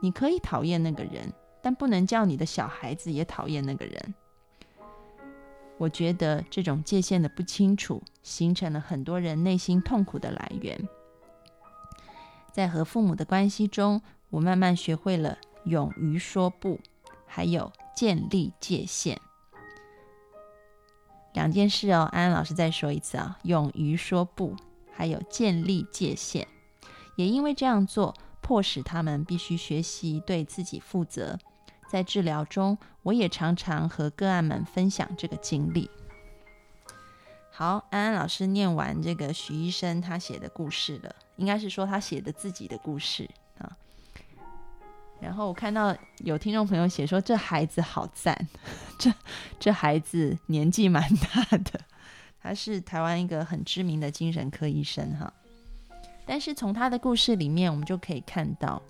Speaker 1: 你可以讨厌那个人，但不能叫你的小孩子也讨厌那个人。我觉得这种界限的不清楚，形成了很多人内心痛苦的来源。在和父母的关系中，我慢慢学会了勇于说不，还有建立界限。两件事哦，安安老师再说一次啊，勇于说不，还有建立界限。也因为这样做，迫使他们必须学习对自己负责。在治疗中，我也常常和个案们分享这个经历。好，安安老师念完这个许医生他写的故事了，应该是说他写的自己的故事啊。然后我看到有听众朋友写说，这孩子好赞，这这孩子年纪蛮大的，他是台湾一个很知名的精神科医生哈。但是从他的故事里面，我们就可以看到。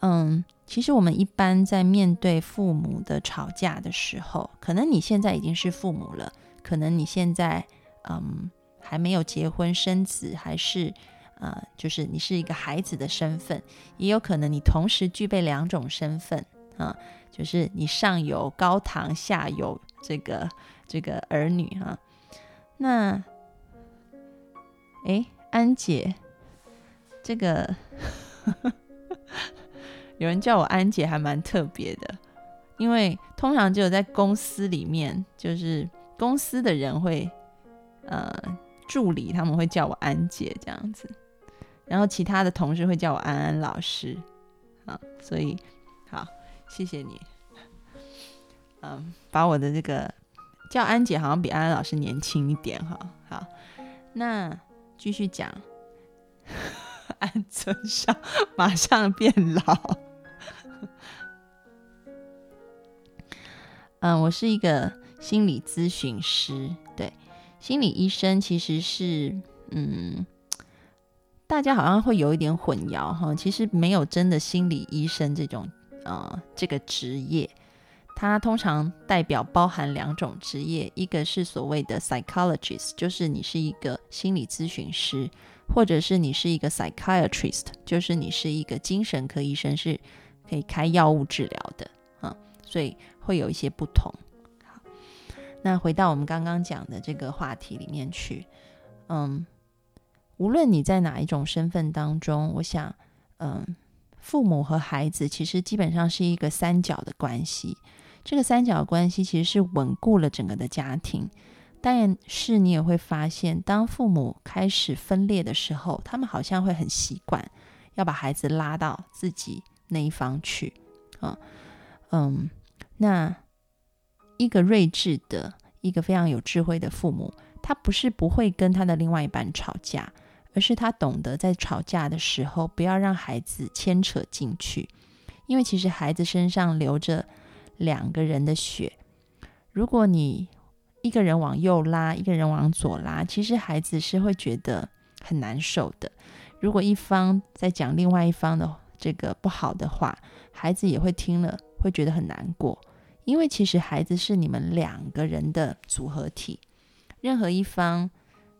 Speaker 1: 嗯，其实我们一般在面对父母的吵架的时候，可能你现在已经是父母了，可能你现在嗯还没有结婚生子，还是呃就是你是一个孩子的身份，也有可能你同时具备两种身份啊，就是你上有高堂，下有这个这个儿女哈。那哎，安姐，这个有人叫我安姐，还蛮特别的，因为通常只有在公司里面，就是公司的人会，呃，助理他们会叫我安姐这样子，然后其他的同事会叫我安安老师，啊，所以好，谢谢你，嗯，把我的这个叫安姐好像比安安老师年轻一点哈，好，那继续讲，安尊上马上变老。嗯，我是一个心理咨询师。对，心理医生其实是，嗯，大家好像会有一点混淆哈。其实没有真的心理医生这种，呃，这个职业，它通常代表包含两种职业，一个是所谓的 psychologist，就是你是一个心理咨询师，或者是你是一个 psychiatrist，就是你是一个精神科医生，是可以开药物治疗的。所以。会有一些不同。好，那回到我们刚刚讲的这个话题里面去，嗯，无论你在哪一种身份当中，我想，嗯，父母和孩子其实基本上是一个三角的关系。这个三角关系其实是稳固了整个的家庭。但是你也会发现，当父母开始分裂的时候，他们好像会很习惯要把孩子拉到自己那一方去。啊，嗯。那一个睿智的、一个非常有智慧的父母，他不是不会跟他的另外一半吵架，而是他懂得在吵架的时候不要让孩子牵扯进去，因为其实孩子身上流着两个人的血。如果你一个人往右拉，一个人往左拉，其实孩子是会觉得很难受的。如果一方在讲另外一方的这个不好的话，孩子也会听了会觉得很难过。因为其实孩子是你们两个人的组合体，任何一方，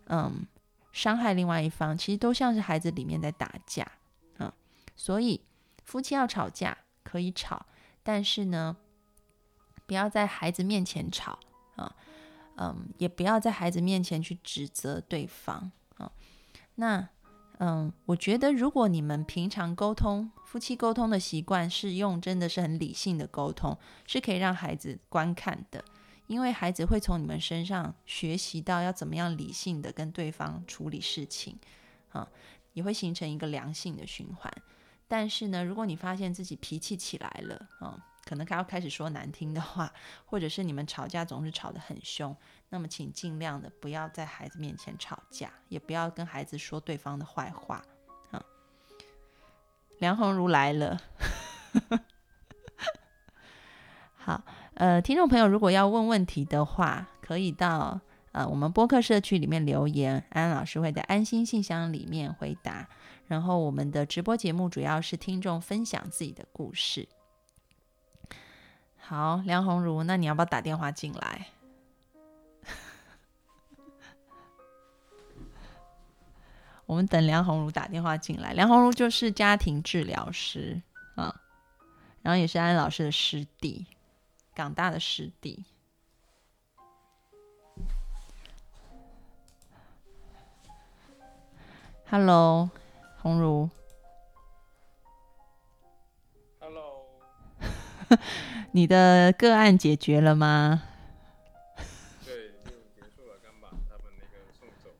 Speaker 1: 嗯，伤害另外一方，其实都像是孩子里面在打架，嗯，所以夫妻要吵架可以吵，但是呢，不要在孩子面前吵啊，嗯，也不要在孩子面前去指责对方啊，那。嗯，我觉得如果你们平常沟通夫妻沟通的习惯是用真的是很理性的沟通，是可以让孩子观看的，因为孩子会从你们身上学习到要怎么样理性的跟对方处理事情，啊，也会形成一个良性的循环。但是呢，如果你发现自己脾气起来了，啊，可能他要开始说难听的话，或者是你们吵架总是吵得很凶。那么，请尽量的不要在孩子面前吵架，也不要跟孩子说对方的坏话。啊，梁红茹来了。好，呃，听众朋友，如果要问问题的话，可以到呃我们播客社区里面留言，安安老师会在安心信箱里面回答。然后，我们的直播节目主要是听众分享自己的故事。好，梁红茹，那你要不要打电话进来？我们等梁红茹打电话进来。梁红茹就是家庭治疗师啊，然后也是安老师的师弟，港大的师弟。Hello，红茹。你的个案解决了吗？对
Speaker 5: 就结束了刚把他们那个送走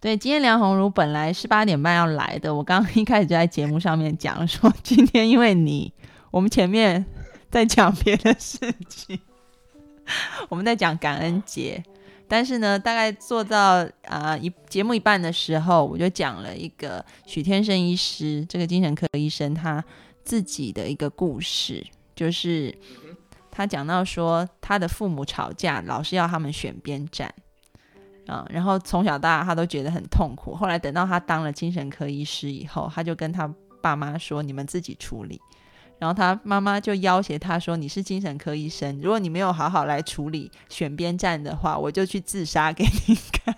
Speaker 1: 对，今天梁红茹本来是八点半要来的，我刚刚一开始就在节目上面讲说，今天因为你，我们前面在讲别的事情，我们在讲感恩节，但是呢，大概做到啊一节目一半的时候，我就讲了一个许天生医师，这个精神科医生他自己的一个故事，就是他讲到说，他的父母吵架，老是要他们选边站。啊，然后从小到大他都觉得很痛苦。后来等到他当了精神科医师以后，他就跟他爸妈说：“你们自己处理。”然后他妈妈就要挟他说：“你是精神科医生，如果你没有好好来处理选边站的话，我就去自杀给你看。”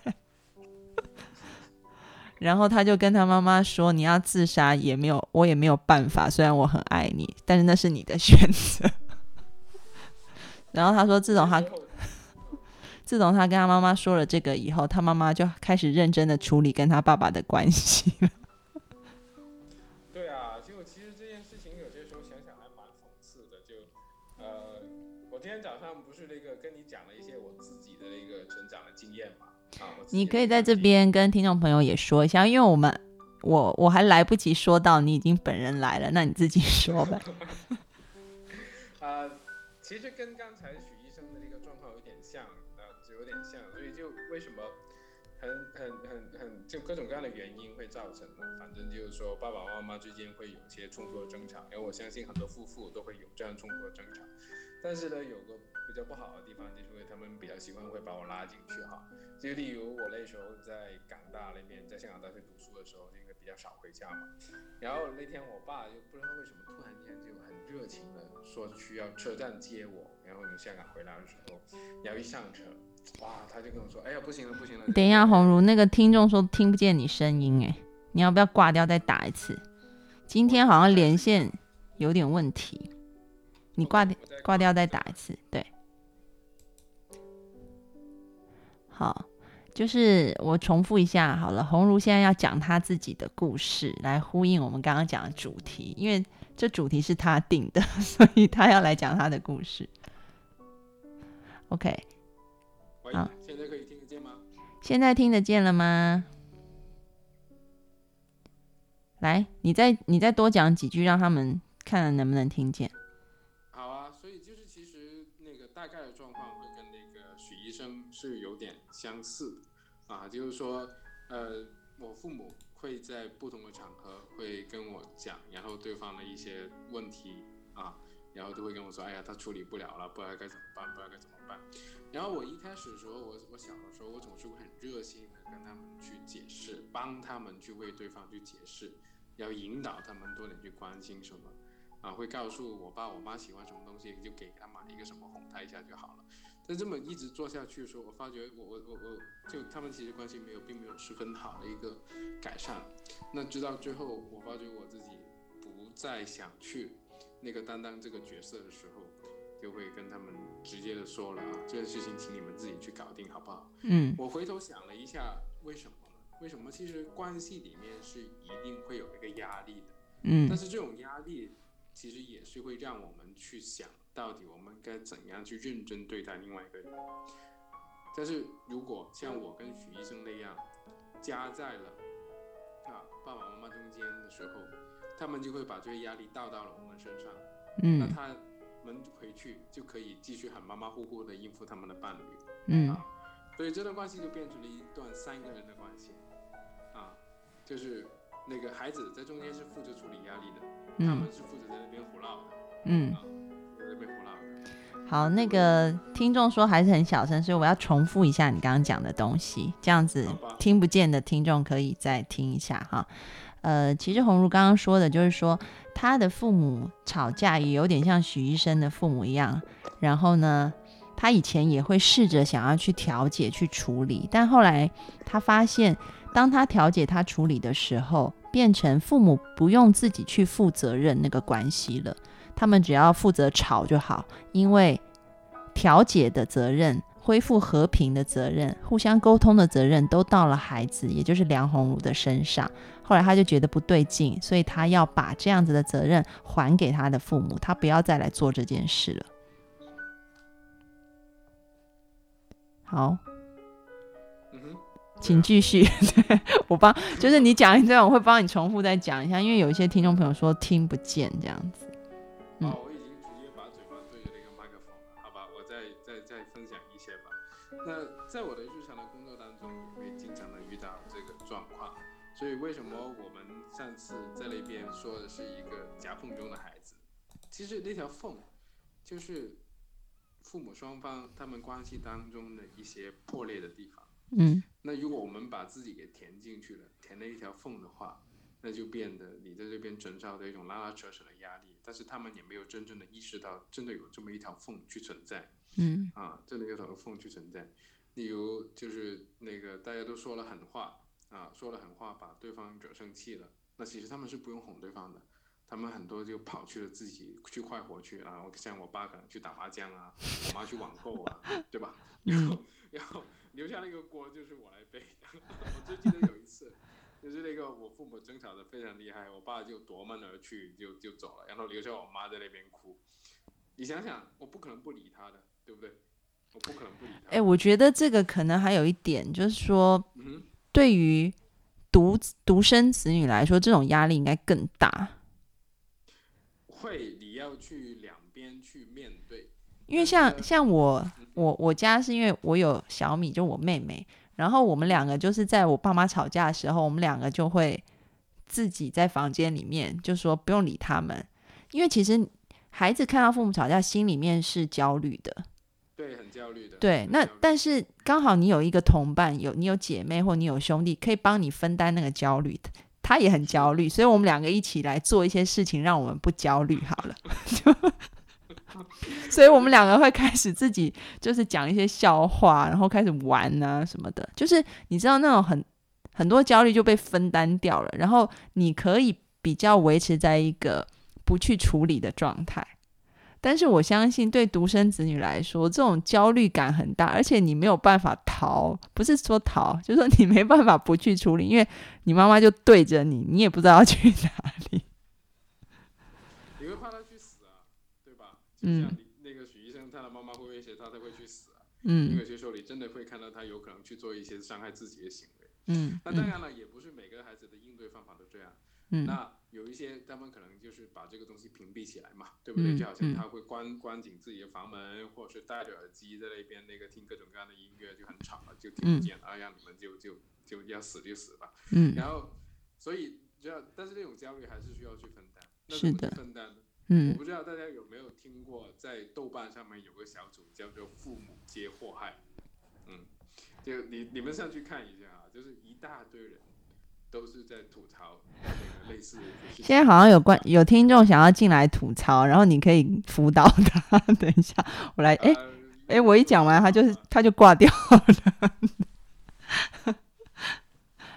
Speaker 1: 然后他就跟他妈妈说：“你要自杀也没有，我也没有办法。虽然我很爱你，但是那是你的选择。”然后他说：“自从他。”自从他跟他妈妈说了这个以后，他妈妈就开始认真的处理跟他爸爸的关系了。
Speaker 5: 你
Speaker 1: 可以在这边跟听众朋友也说一下，因为我们我我还来不及说到你已经本人来了，那你自己 说吧。
Speaker 5: 啊、其实跟刚才许医生的那个状况有点像，啊、就有点像，所以就为什么很很很很就各种各样的原因会造成呢？反正就是说爸爸妈妈之间会有一些冲突和争吵，因为我相信很多夫妇都会有这样冲突和争吵。但是呢，有个比较不好的地方，就是因为他们比较习惯会把我拉进去哈。就例如我那时候在港大那边，在香港大学读书的时候，因为比较少回家嘛。然后那天我爸就不知道为什么突然间就很热情的说需要车站接我，然后从香港回来的时候，然后一上车，哇，他就跟我说，哎呀，不行了，不行了。
Speaker 1: 等一下，红茹，那个听众说听不见你声音，哎，你要不要挂掉再打一次？今天好像连线有点问题，你挂掉挂掉再打一次，对。好，就是我重复一下好了。红茹现在要讲她自己的故事，来呼应我们刚刚讲的主题，因为这主题是她定的，所以她要来讲她的故事。OK，啊，
Speaker 5: 现在可以听得见吗？
Speaker 1: 现在听得见了吗？来，你再你再多讲几句，让他们看看能不能听见。
Speaker 5: 大概的状况会跟那个许医生是有点相似啊，就是说，呃，我父母会在不同的场合会跟我讲，然后对方的一些问题啊，然后就会跟我说，哎呀，他处理不了了，不知道该怎么办，不知道该怎么办。然后我一开始的时候，我我小的时候，我总是会很热心的跟他们去解释，帮他们去为对方去解释，要引导他们多点去关心什么。啊，会告诉我爸我妈喜欢什么东西，就给他买一个什么哄他一下就好了。但这么一直做下去的时候，我发觉我我我我就他们其实关系没有，并没有十分好的一个改善。那直到最后，我发觉我自己不再想去那个担当这个角色的时候，就会跟他们直接的说了啊，这件事情请你们自己去搞定，好不好？
Speaker 1: 嗯
Speaker 5: 我回头想了一下，为什么呢？为什么？其实关系里面是一定会有一个压力的。
Speaker 1: 嗯
Speaker 5: 但是这种压力其实也是会让我们去想到底我们该怎样去认真对待另外一个人。但是如果像我跟许医生那样夹在了啊爸爸妈妈中间的时候，他们就会把这些压力倒到了我们身上，嗯那
Speaker 1: 嗯
Speaker 5: 他们回去就可以继续很马马虎虎的应付他们的伴侣。
Speaker 1: 嗯
Speaker 5: 所以这段关系就变成了一段三个人的关系，啊，就是那个孩子在中间是负责处理压力的，他
Speaker 1: 嗯
Speaker 5: 们是负责在那边胡闹的，
Speaker 1: 嗯。
Speaker 5: 啊，在那边胡闹的。
Speaker 1: 好，那个听众说还是很小声，所以我要重复一下你刚刚讲的东西，这样子听不见的听众可以再听一下哈。呃，其实红茹刚刚说的就是说，他的父母吵架也有点像许医生的父母一样，然后呢，他以前也会试着想要去调解、去处理，但后来他发现，当他调解、他处理的时候，变成父母不用自己去负责任那个关系了，他们只要负责吵就好，因为调解的责任、恢复和平的责任、互相沟通的责任都到了孩子，也就是梁红茹的身上。后来他就觉得不对劲，所以他要把这样子的责任还给他的父母，他不要再来做这件事了。好，请继续。对 我帮，就是你讲一段，我会帮你重复再讲一下，因为有一些听众朋友说听不见这样子。嗯，
Speaker 5: 我已经直接把嘴巴对着那个麦克风了，好吧，我再再再分享一些吧。那在我的日常的工作当中，也会经常的遇到这个状况，所以为什么我们上次在那边说的是一个夹缝中的孩子？其实那条缝就是父母双方他们关系当中的一些破裂的地方。
Speaker 1: 嗯
Speaker 5: 那如果我们把自己给填进去了，填了一条缝的话，那就变得你在这边承受的一种拉拉扯扯的压力，但是他们也没有真正的意识到，真的有这么一条缝去存在
Speaker 1: 嗯
Speaker 5: 啊，真的有条缝去存在。例如就是那个大家都说了狠话啊，说了狠话把对方惹生气了，那其实他们是不用哄对方的，他们很多就跑去了自己去快活去啊，我像我爸可能去打麻将啊，我妈去网购啊，对吧？然后然后留下那个锅就是我来背。我就记得有一次，就是那个我父母争吵的非常厉害，我爸就夺门而去，就就走了，然后留下我妈在那边哭。你想想，我不可能不理他的，对不对？我不可能不理他。
Speaker 1: 哎、我觉得这个可能还有一点，就是说，
Speaker 5: 嗯，
Speaker 1: 对于独独生子女来说，这种压力应该更大，
Speaker 5: 会你要去两边去面对，
Speaker 1: 因为像像我，我我家是因为我有小米，就我妹妹，然后我们两个就是在我爸妈吵架的时候，我们两个就会自己在房间里面就说不用理他们，因为其实孩子看到父母吵架，心里面是焦虑的。
Speaker 5: 对，很焦虑的。
Speaker 1: 对，那但是刚好你有一个同伴，有你有姐妹或你有兄弟，可以帮你分担那个焦虑。他也很焦虑，所以我们两个一起来做一些事情，让我们不焦虑好了。所以我们两个会开始自己就是讲一些笑话，然后开始玩啊什么的。就是你知道那种很很多焦虑就被分担掉了，然后你可以比较维持在一个不去处理的状态。但是我相信，对独生子女来说，这种焦虑感很大，而且你没有办法逃，不是说逃，就是说你没办法不去处理，因为你妈妈就对着你，你也不知道要去哪里。
Speaker 5: 你会怕他去死啊，像那个许医生，他的妈妈会威胁他，他会去死啊。
Speaker 1: 嗯
Speaker 5: 因为有些时候你真的会看到他有可能去做一些伤害自己的行为。
Speaker 1: 嗯嗯
Speaker 5: 那当然了，也不是每个孩子的应对方法都这样。
Speaker 1: 嗯
Speaker 5: 那有一些他们可能就是把这个东西屏蔽起来嘛，对不对？
Speaker 1: 嗯
Speaker 5: 就好像
Speaker 1: 嗯
Speaker 5: 他会关关紧自己的房门，或者是戴着耳机在那边那个听各种各样的音乐，就很吵了，就听不见，啊，让你们就就就要死就死吧。
Speaker 1: 嗯
Speaker 5: 然后，所以就要，但是这种焦虑还是需要去分担。那
Speaker 1: 是
Speaker 5: 怎么去
Speaker 1: 的
Speaker 5: 分担呢？我
Speaker 1: 嗯
Speaker 5: 不知道大家有没有听过，在豆瓣上面有个小组叫做“父母皆祸害”，嗯，就你你们上去看一下啊，就是一大堆人都是在吐槽那个类似。
Speaker 1: 现在好像有关有听众想要进来吐槽，然后你可以辅导他。等一下，我来，哎、
Speaker 5: 呃
Speaker 1: 哎、我一讲完他就是他就挂掉了。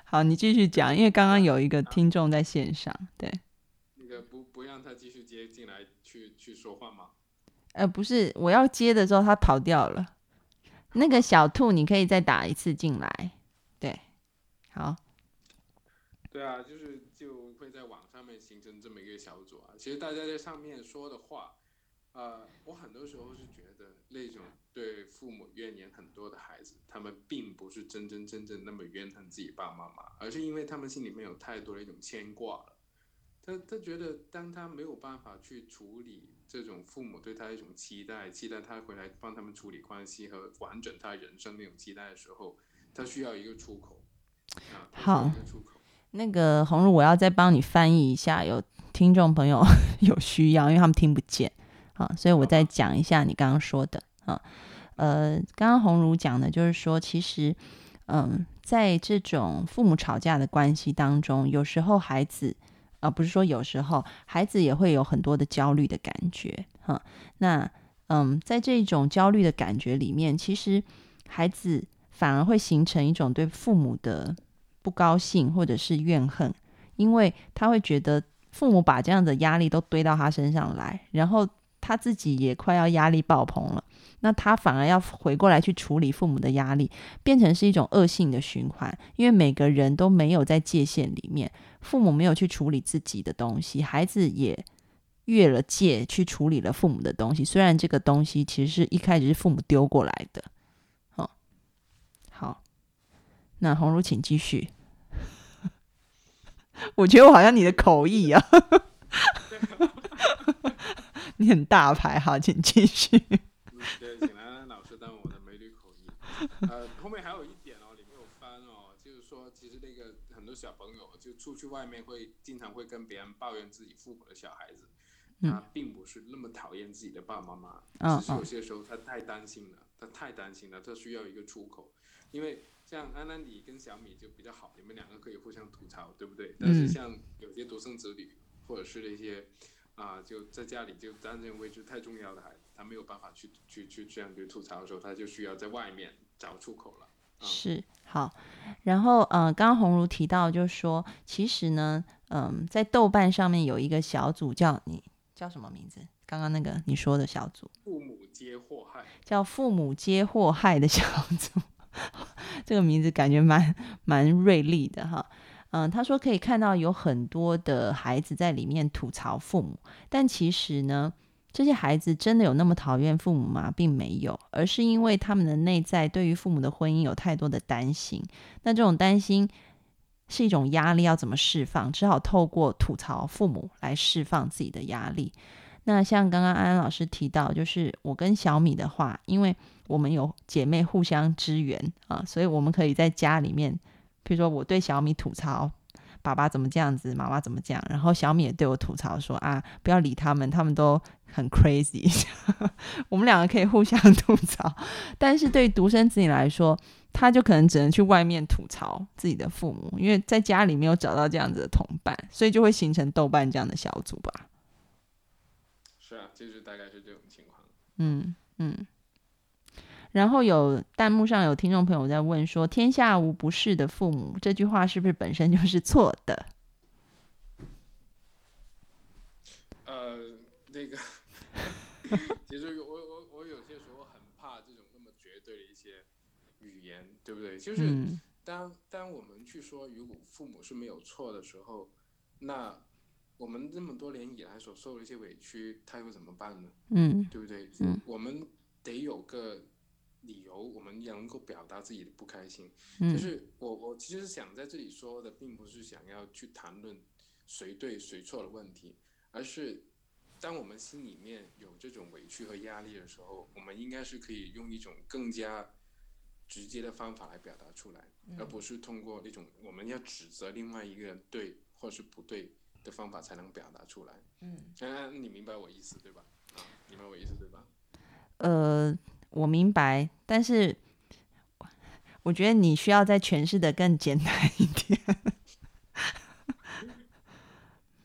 Speaker 1: 好，你继续讲，因为刚刚有一个听众在线上，对，
Speaker 5: 接进来去去说话吗？
Speaker 1: 呃，不是，我要接的时候他跑掉了。那个小兔，你可以再打一次进来，对，好，
Speaker 5: 对啊，就是就会在网上面形成这么一个小组啊。其实大家在上面说的话，呃，我很多时候是觉得那种对父母怨言很多的孩子，他们并不是真真正正那么怨恨自己爸爸妈妈，而是因为他们心里面有太多的一种牵挂了。他他觉得，当他没有办法去处理这种父母对他一种期待，期待他回来帮他们处理关系和完整他人生那种期待的时候，他需要一个出口
Speaker 1: 好
Speaker 5: 出口。
Speaker 1: 那个红茹，我要再帮你翻译一下，有听众朋友 有需要，因为他们听不见啊，所以我再讲一下你刚刚说的啊。呃，刚刚红茹讲的就是说，其实，嗯，在这种父母吵架的关系当中，有时候孩子，啊，不是说有时候孩子也会有很多的焦虑的感觉哈、那，嗯，在这种焦虑的感觉里面，其实孩子反而会形成一种对父母的不高兴或者是怨恨，因为他会觉得父母把这样的压力都堆到他身上来，然后他自己也快要压力爆棚了，那他反而要回过来去处理父母的压力，变成是一种恶性的循环。因为每个人都没有在界限里面，父母没有去处理自己的东西，孩子也越了界去处理了父母的东西。虽然这个东西其实是一开始是父母丢过来的，哦，好，那红茹请继续。我觉得我好像你的口译啊，你很大牌，哈，请继续。
Speaker 5: 嗯，对，请兰兰老师当我的美女口译。呃，后面还有一点哦，里面有翻哦，就是说，其实那个很多小朋友就出去外面会经常会跟别人抱怨自己父母的小孩子，
Speaker 1: 嗯
Speaker 5: 他并不是那么讨厌自己的爸爸妈妈，
Speaker 1: 嗯
Speaker 5: 只是有些时候他太担心了，他太担心了，他需要一个出口。因为像安安你跟小米就比较好，你们两个可以互相吐槽，对不对？但是
Speaker 1: 嗯
Speaker 5: 像有些独生子女或者是那些啊、就在家里就担任位置太重要的孩子，他没有办法去去去这样去吐槽的时候，他就需要在外面找出口了。啊
Speaker 1: 是好，然后呃，刚刚红茹提到，就是说，其实呢，嗯，在豆瓣上面有一个小组叫你叫什么名字？刚刚那个你说的小组
Speaker 5: 父母皆祸害。
Speaker 1: 叫“父母皆祸害”的小组，这个名字感觉蛮蛮锐利的哈。嗯，他说可以看到有很多的孩子在里面吐槽父母，但其实呢，这些孩子真的有那么讨厌父母吗？并没有，而是因为他们的内在对于父母的婚姻有太多的担心。那这种担心是一种压力，要怎么释放？只好透过吐槽父母来释放自己的压力。那像刚刚安安老师提到，就是我跟小米的话，因为我们有姐妹互相支援啊，所以我们可以在家里面。比如说，我对小米吐槽爸爸怎么这样子，妈妈怎么这样，然后小米也对我吐槽说啊，不要理他们，他们都很 crazy。我们两个可以互相 吐槽，但是对独生子女来说，他就可能只能去外面吐槽自己的父母，因为在家里没有找到这样子的同伴，所以就会形成豆瓣这样的小组吧。
Speaker 5: 是啊，就是大概是这种情况。
Speaker 1: 嗯嗯。然后有弹幕上有听众朋友在问说：“天下无不是的父母”这句话是不是本身就是错的？
Speaker 5: 呃，那个，其实我我我有些时候很怕这种那么绝对的一些语言，对不对？就是当当我们去说如果父母是没有错的时候，那我们这么多年以来所受的一些委屈，他又怎么办呢？
Speaker 1: 嗯，
Speaker 5: 对不对？
Speaker 1: 嗯，
Speaker 5: 我们得有个。理由，我们也能够表达自己的不开心。
Speaker 1: 嗯，
Speaker 5: 就是我我其实想在这里说的，并不是想要去谈论谁对谁错的问题，而是当我们心里面有这种委屈和压力的时候，我们应该是可以用一种更加直接的方法来表达出来，而不是通过那种我们要指责另外一个人对或是不对的方法才能表达出来。
Speaker 1: 嗯，
Speaker 5: 嗯，你明白我意思对吧？啊，明白我意思对吧？
Speaker 1: 呃。我明白，但是我觉得你需要再诠释的更简单一点。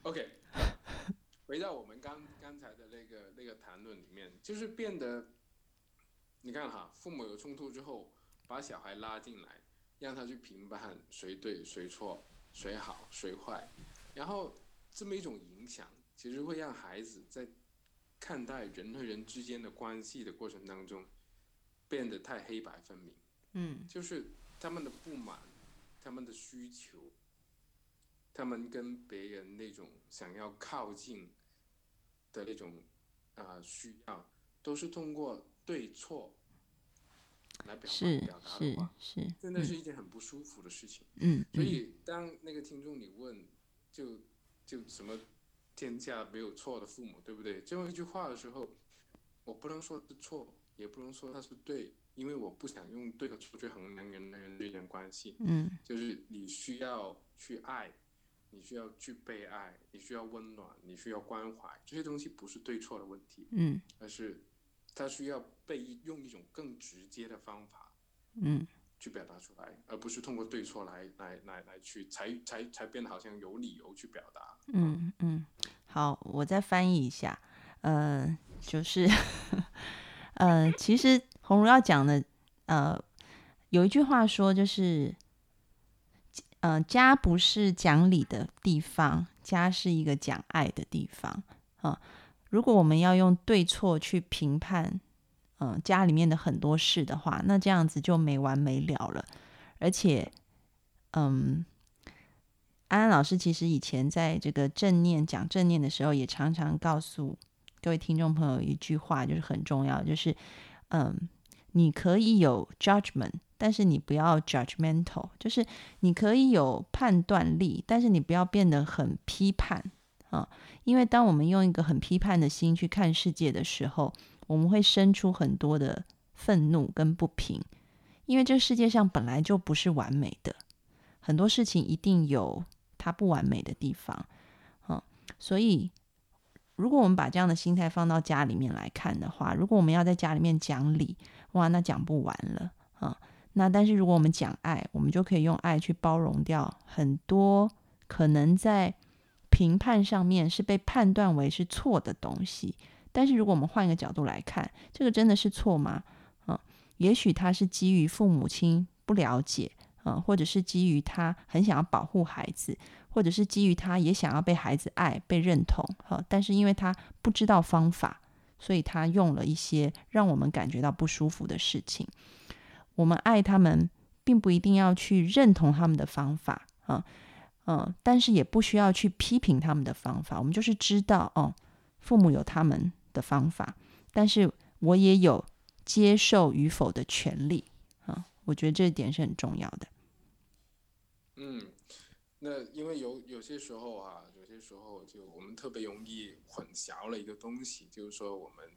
Speaker 5: OK，回到我们刚刚才的那个那个谈论里面，就是变得，你看哈，父母有冲突之后，把小孩拉进来，让他去评判谁对谁错，谁好谁坏，然后这么一种影响，其实会让孩子在看待人和人之间的关系的过程当中。变得太黑白分明，
Speaker 1: 嗯，
Speaker 5: 就是他们的不满，他们的需求，他们跟别人那种想要靠近的那种啊需要，都是通过对错来表表达的话，
Speaker 1: 是
Speaker 5: 真的是一件很不舒服的事情。
Speaker 1: 嗯，
Speaker 5: 所以当那个听众你问，就就什么天下没有错的父母，对不对？这么一句话的时候，我不能说是错。也不能说他是对，因为我不想用对和错去衡量人和人之间关系。
Speaker 1: 嗯，
Speaker 5: 就是你需要去爱，你需要去被爱，你需要温暖，你需要关怀，这些东西不是对错的问题。
Speaker 1: 嗯，
Speaker 5: 而是它需要被用一种更直接的方法，
Speaker 1: 嗯，
Speaker 5: 去表达出来，而不是通过对错来来来来去才才才变得好像有理由去表达。
Speaker 1: 嗯嗯，好，我再翻译一下，呃，就是。呃，其实红如要讲的，呃，有一句话说，就是，呃，家不是讲理的地方，家是一个讲爱的地方啊。如果我们要用对错去评判，嗯，家里面的很多事的话，那这样子就没完没了了。而且，嗯，安安老师其实以前在这个正念讲正念的时候，也常常告诉。各位听众朋友，一句话就是很重要，就是，嗯，你可以有 judgment，但是你不要 judgmental，就是你可以有判断力，但是你不要变得很批判啊，因为当我们用一个很批判的心去看世界的时候，我们会生出很多的愤怒跟不平，因为这世界上本来就不是完美的，很多事情一定有它不完美的地方，啊，所以。如果我们把这样的心态放到家里面来看的话，如果我们要在家里面讲理，哇，那讲不完了啊。那但是如果我们讲爱，我们就可以用爱去包容掉很多可能在评判上面是被判断为是错的东西。但是如果我们换一个角度来看，这个真的是错吗？啊，也许他是基于父母亲不了解嗯，或者是基于他很想要保护孩子，或者是基于他也想要被孩子爱、被认同，哈，但是因为他不知道方法，所以他用了一些让我们感觉到不舒服的事情。我们爱他们，并不一定要去认同他们的方法，啊，嗯，但是也不需要去批评他们的方法。我们就是知道，哦，父母有他们的方法，但是我也有接受与否的权利，啊，我觉得这一点是很重要的。
Speaker 5: 嗯，那因为有有些时候啊，有些时候就我们特别容易混淆了一个东西，就是说我们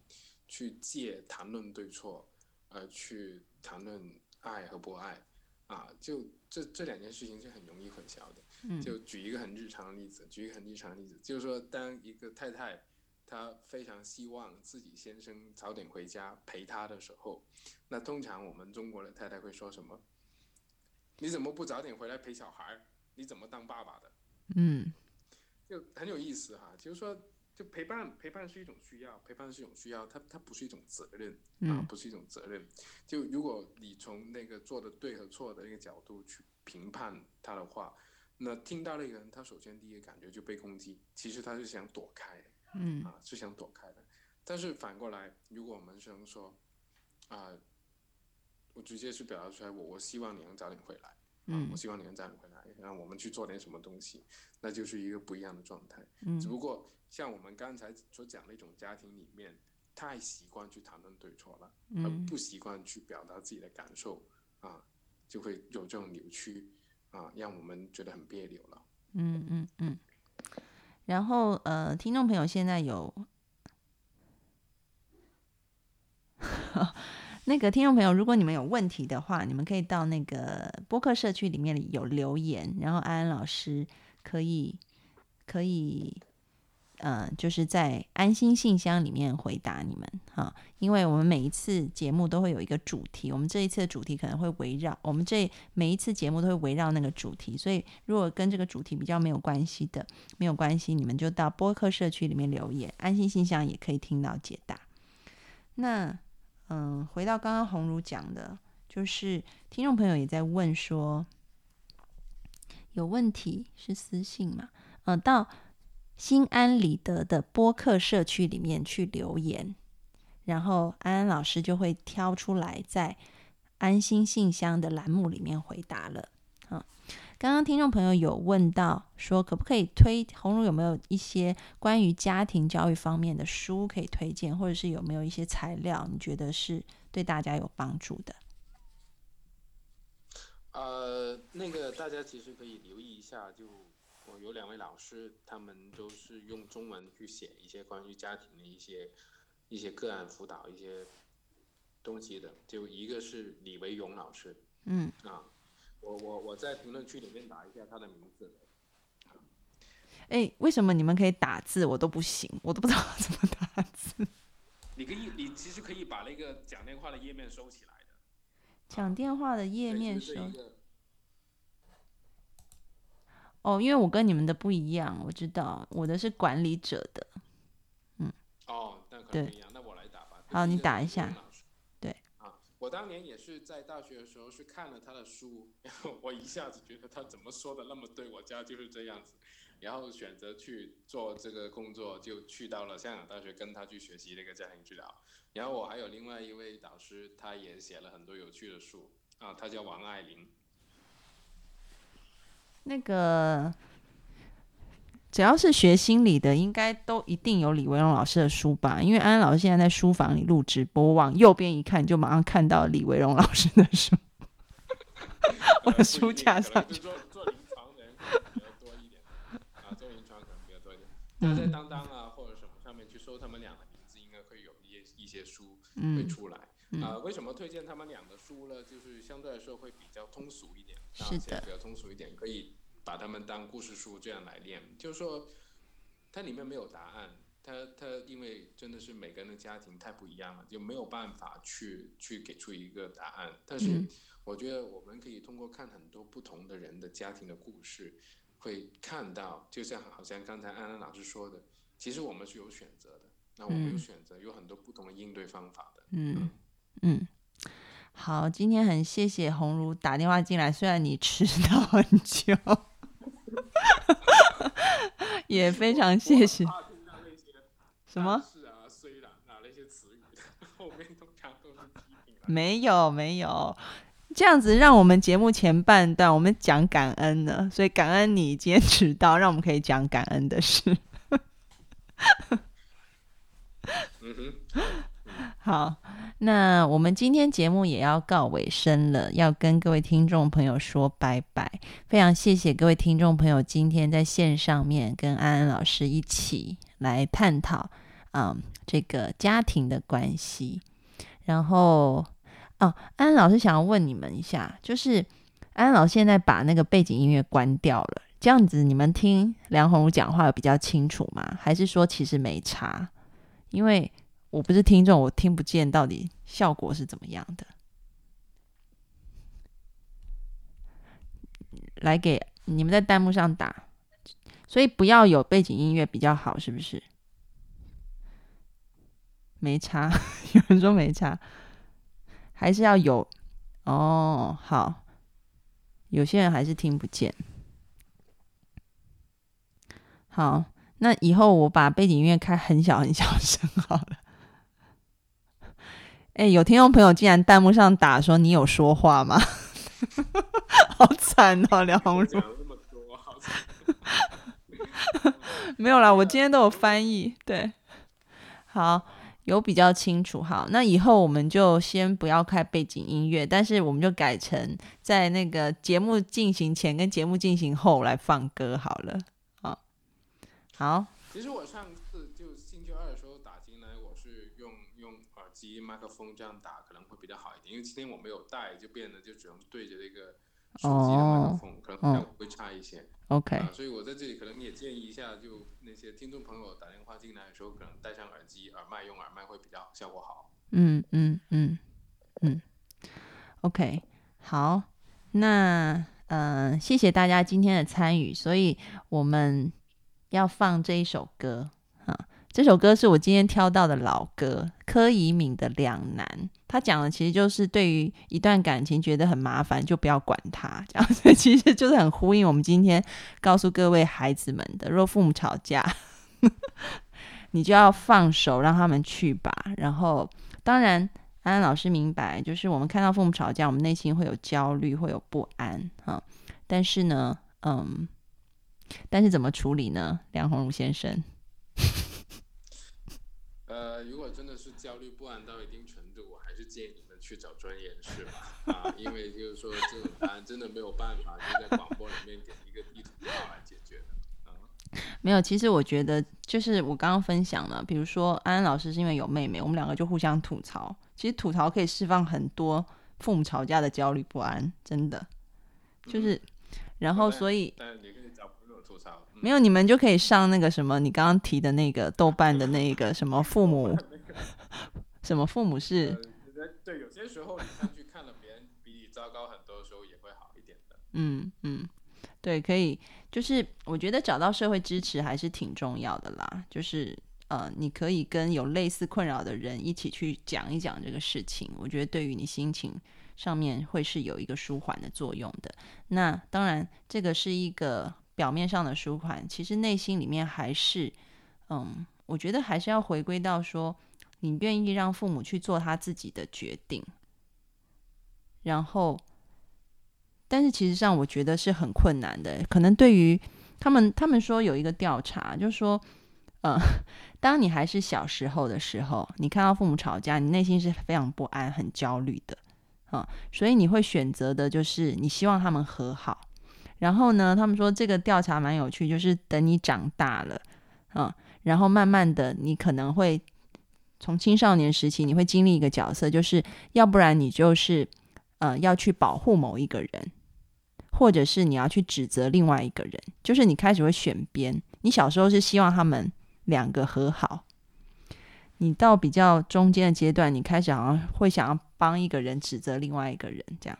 Speaker 5: 去借谈论对错，呃，去谈论爱和不爱，啊，就这这两件事情是很容易混淆的。
Speaker 1: 嗯
Speaker 5: 就举一个很日常的例子，举一个很日常的例子，就是说，当一个太太她非常希望自己先生早点回家陪她的时候，那通常我们中国的太太会说什么？你怎么不早点回来陪小孩儿？你怎么当爸爸的？
Speaker 1: 嗯
Speaker 5: 就很有意思哈，就是说，就陪伴陪伴是一种需要，陪伴是一种需要，它它不是一种责任啊
Speaker 1: 嗯，
Speaker 5: 不是一种责任。就如果你从那个做的对和错的那个角度去评判他的话，那听到那个人，他首先第一个感觉就被攻击，其实他是想躲开
Speaker 1: 嗯
Speaker 5: 啊，是想躲开的。但是反过来，如果我们是能说啊，我直接去表达出来，我我希望你能早点回来。啊，
Speaker 1: 嗯
Speaker 5: 我希望你能早点回来，让我们去做点什么东西，那就是一个不一样的状态。
Speaker 1: 嗯
Speaker 5: 只不过像我们刚才所讲的一种家庭里面，太习惯去谈论对错了，而
Speaker 1: 嗯
Speaker 5: 不习惯去表达自己的感受啊，就会有这种扭曲啊，让我们觉得很别扭了。
Speaker 1: 嗯嗯嗯。然后呃，听众朋友现在有那个听众朋友，如果你们有问题的话，你们可以到那个播客社区里面有留言，然后安安老师可以可以呃，就是在安心信箱里面回答你们哈，因为我们每一次节目都会有一个主题，我们这一次的主题可能会围绕我们这每一次节目都会围绕那个主题，所以如果跟这个主题比较没有关系的，没有关系，你们就到播客社区里面留言，安心信箱也可以听到解答。那嗯，回到刚刚红茹讲的，就是听众朋友也在问说，有问题是私信嘛？嗯、到心安理得的播客社区里面去留言，然后安安老师就会挑出来，在安心信箱的栏目里面回答了。嗯，刚刚听众朋友有问到说，可不可以推红茹有没有一些关于家庭教育方面的书可以推荐，或者是有没有一些材料你觉得是对大家有帮助的？
Speaker 5: 呃，那个大家其实可以留意一下，就我有两位老师，他们都是用中文去写一些关于家庭的一些一些个案辅导一些东西的。就一个是李维勇老师
Speaker 1: 嗯，
Speaker 5: 啊，我我我在评论区里面打一下他的名字。
Speaker 1: 哎，为什么你们可以打字，我都不行，我都不知道怎么打字。
Speaker 5: 你可以，你其实可以把那个讲电话的页面收起来的。
Speaker 1: 讲电话的页面收哦，因为我跟你们的不一样，我知道我的是管理者的。
Speaker 5: 嗯哦，那可
Speaker 1: 对
Speaker 5: 能不一样，那我来打吧。
Speaker 1: 好你打一下
Speaker 5: 我当年也是在大学的时候是看了他的书，然后我一下子觉得他怎么说的那么对，我家就是这样子，然后选择去做这个工作，就去到了香港大学跟他去学习这个家庭治疗。然后我还有另外一位导师，他也写了很多有趣的书啊，他叫王爱玲。
Speaker 1: 那个只要是学心理的，应该都一定有李维荣老师的书吧？因为安安老师现在在书房里录直播，我往右边一看，就马上看到李维荣老师的书。我的书架上
Speaker 5: 做做临床的人可能比较多一点啊，做临床可能比较多一点。那在
Speaker 1: 嗯
Speaker 5: 当当啊或者什么上面去搜他们俩的名字，应该会有一些一些书会
Speaker 1: 嗯
Speaker 5: 出来。
Speaker 1: 嗯
Speaker 5: 啊，为什么推荐他们俩的书呢？就是相对来说会比较通俗一点，啊
Speaker 1: 是的
Speaker 5: 比较通俗一点，可以把他们当故事书这样来念。就是说，它里面没有答案，它它因为真的是每个人的家庭太不一样了，就没有办法去去给出一个答案。但是
Speaker 1: 嗯
Speaker 5: 我觉得我们可以通过看很多不同的人的家庭的故事，会看到，就像好像刚才安安老师说的，其实我们是有选择的。那我们有
Speaker 1: 嗯
Speaker 5: 选择，有很多不同的应对方法的。
Speaker 1: 嗯嗯，好，今天很谢谢红茹打电话进来，虽然你迟到很久，也非常谢谢什么？
Speaker 5: 是啊，虽然啊那些词语，后面通常都是批评。
Speaker 1: 没有没有，这样子让我们节目前半段我们讲感恩呢，所以感恩你今天迟到，让我们可以讲感恩的事。
Speaker 5: 嗯哼，
Speaker 1: 好，那我们今天节目也要告尾声了，要跟各位听众朋友说拜拜。非常谢谢各位听众朋友今天在线上面跟安安老师一起来探讨，嗯，这个家庭的关系。然后，哦，安安老师想要问你们一下，就是安安老师现在把那个背景音乐关掉了，这样子你们听梁红茹讲话比较清楚吗？还是说其实没差？因为我不是听众，我听不见到底效果是怎么样的。来给你们在弹幕上打，所以不要有背景音乐比较好，是不是？没差，有人说没差，还是要有哦。好，有些人还是听不见。好，那以后我把背景音乐开很小很小声好了。哎、有听众朋友竟然弹幕上打说你有说话吗？好惨哦，梁 红 没有啦，我今天都有翻译。对，好，有比较清楚。好，那以后我们就先不要开背景音乐，但是我们就改成在那个节目进行前跟节目进行后来放歌好了。好，好，
Speaker 5: 其实我上次就星期二的时候打进来，我是用用麦克风这样打，可能会比较好一点。因为今天我没有带，就变得就只能对着这个手机的麦克风，可能效果会差一些。
Speaker 1: OK，
Speaker 5: 啊，所以我在这里可能也建议一下，就那些听众朋友打电话进来的时候，可能戴上耳机、耳麦，用耳麦会比较效果好。
Speaker 1: 嗯嗯嗯嗯，OK，好，那嗯、呃谢谢大家今天的参与，所以我们要放这一首歌啊，这首歌是我今天挑到的老歌，柯以敏的《两难》，他讲的其实就是对于一段感情觉得很麻烦，就不要管他，这样，所 以其实就是很呼应我们今天告诉各位孩子们的：若父母吵架，你就要放手，让他们去吧，然后。当然，安安老师明白，就是我们看到父母吵架，我们内心会有焦虑，会有不安哈。但是呢，嗯，但是怎么处理呢？梁鸿儒先生，
Speaker 5: 呃，如果真的是焦虑不安到一定程度，我还是建议你们去找专业人士吧，啊，因为就是说这种答案真的没有办法就在广播里面给一个地图炮来解决的。啊，
Speaker 1: 没有。其实我觉得，就是我刚刚分享了，比如说安安老师是因为有妹妹，我们两个就互相吐槽。其实吐槽可以释放很多父母吵架的焦虑不安，真的就是。然后，所以
Speaker 5: 但
Speaker 1: 没有，你们就可以上那个什么，你刚刚提的那个豆瓣的那个什么父母，什么父母是
Speaker 5: 呃，对，有些时候你上去看了别人比你糟糕很多的时候，也会好一点的。
Speaker 1: 嗯嗯，对，可以，就是我觉得找到社会支持还是挺重要的啦。就是呃，你可以跟有类似困扰的人一起去讲一讲这个事情，我觉得对于你心情上面会是有一个舒缓的作用的。那当然，这个是一个表面上的舒缓，其实内心里面还是，嗯，我觉得还是要回归到说，你愿意让父母去做他自己的决定，然后。但是其实上，我觉得是很困难的。可能对于他们，他们说有一个调查，就是说，呃，当你还是小时候的时候，你看到父母吵架，你内心是非常不安、很焦虑的，啊、所以你会选择的就是你希望他们和好。然后呢，他们说这个调查蛮有趣，就是等你长大了，嗯、然后慢慢的，你可能会从青少年时期，你会经历一个角色，就是要不然你就是呃要去保护某一个人。或者是你要去指责另外一个人，就是你开始会选边。你小时候是希望他们两个和好，你到比较中间的阶段，你开始好像会想要帮一个人指责另外一个人，这样。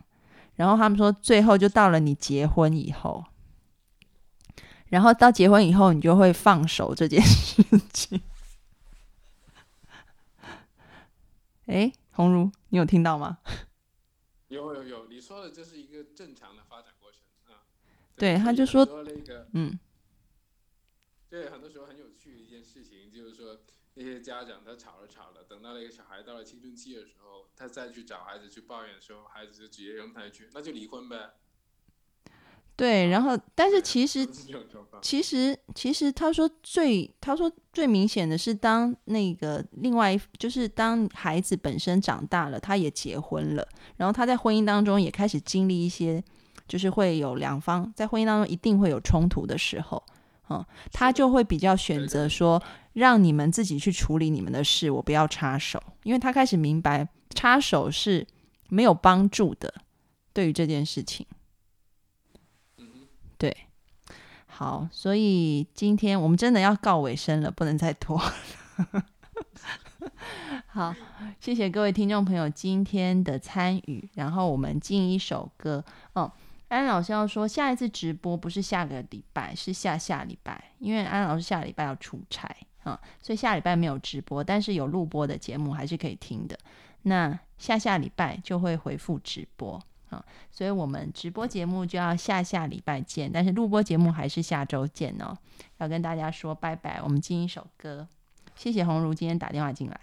Speaker 1: 然后他们说，最后就到了你结婚以后，然后到结婚以后，你就会放手这件事情。哎，红茹，你有听到吗？
Speaker 5: 有有有，你说的这是一个正常的发展过程啊。
Speaker 1: 对他就说
Speaker 5: 那个
Speaker 1: 嗯，
Speaker 5: 对，很多时候很有趣的一件事情，就是说那些家长他吵着吵了，等到那个小孩到了青春期的时候，他再去找孩子去抱怨的时候，孩子就直接扔他一句：“那就离婚呗。
Speaker 1: 对，然后但是其实。其实，其实他说最，他说最明显的是，当那个另外一，就是当孩子本身长大了，他也结婚了，然后他在婚姻当中也开始经历一些，就是会有两方在婚姻当中一定会有冲突的时候，嗯，他就会比较选择说，让你们自己去处理你们的事，我不要插手，因为他开始明白插手是没有帮助的，对于这件事情。
Speaker 5: 嗯，
Speaker 1: 对，好，所以今天我们真的要告尾声了，不能再拖。好，谢谢各位听众朋友今天的参与，然后我们进一首歌。哦，安老师要说下一次直播不是下个礼拜，是下下礼拜，因为安老师下礼拜要出差啊、所以下礼拜没有直播，但是有录播的节目还是可以听的。那下下礼拜就会回复直播。所以我们直播节目就要下下礼拜见，但是录播节目还是下周见哦。要跟大家说拜拜，我们进一首歌。谢谢红茹今天打电话进来，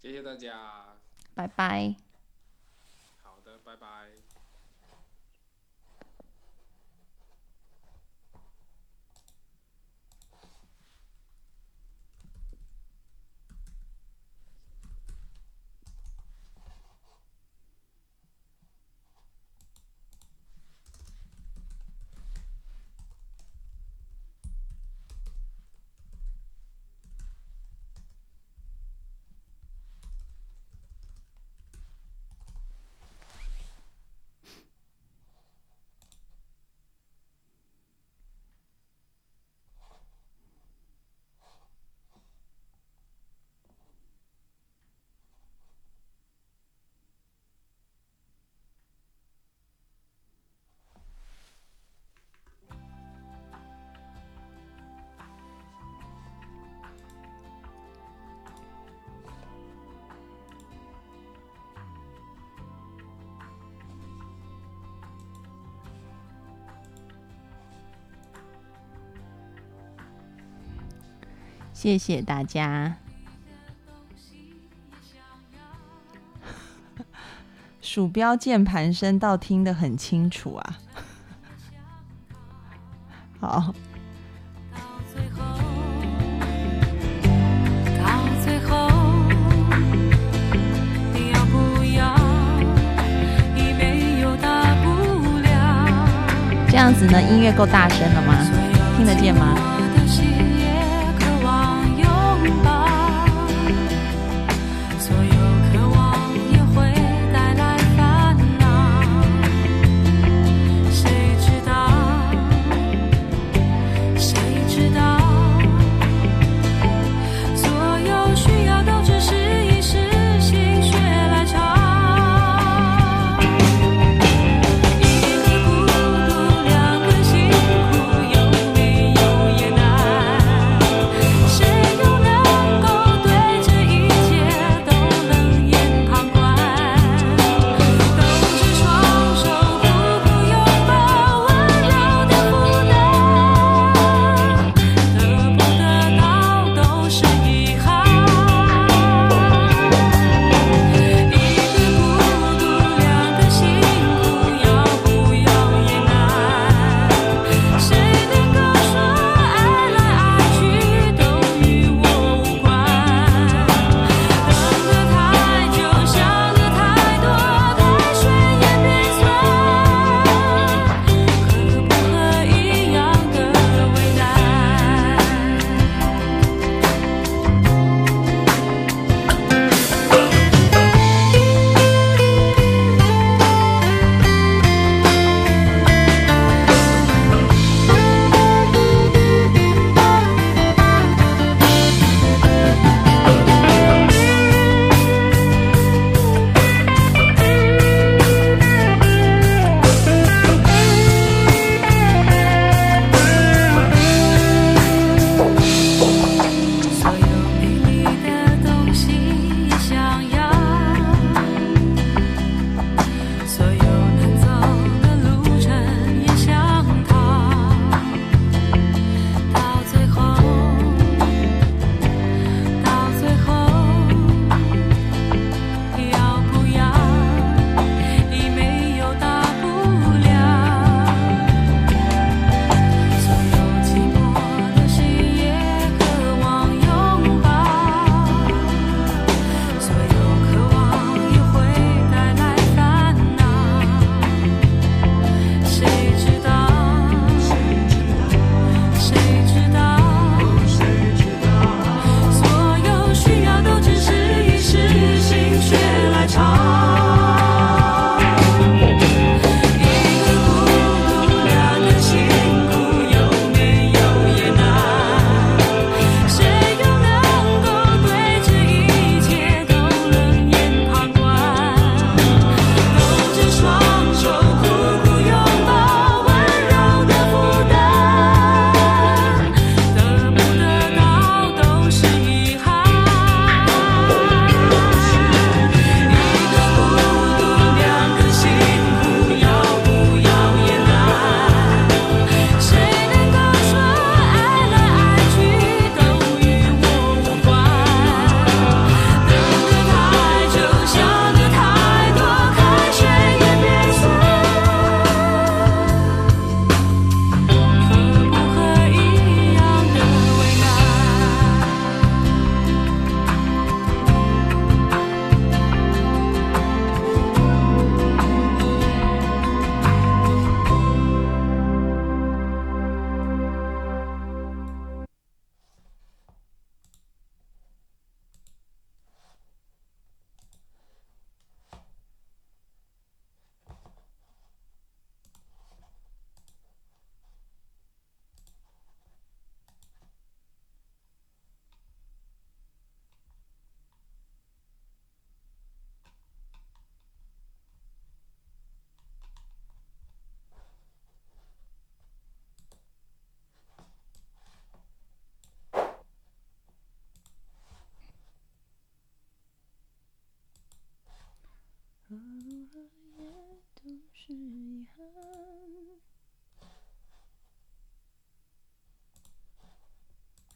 Speaker 5: 谢谢大家。
Speaker 1: 拜拜。
Speaker 5: 好的，拜拜。
Speaker 1: 谢谢大家。鼠标键盘声倒听得很清楚啊。好，
Speaker 6: 到最后，到最后，你要不要？已没有大不了。
Speaker 1: 这样子呢，音乐够大声了吗？听得见吗？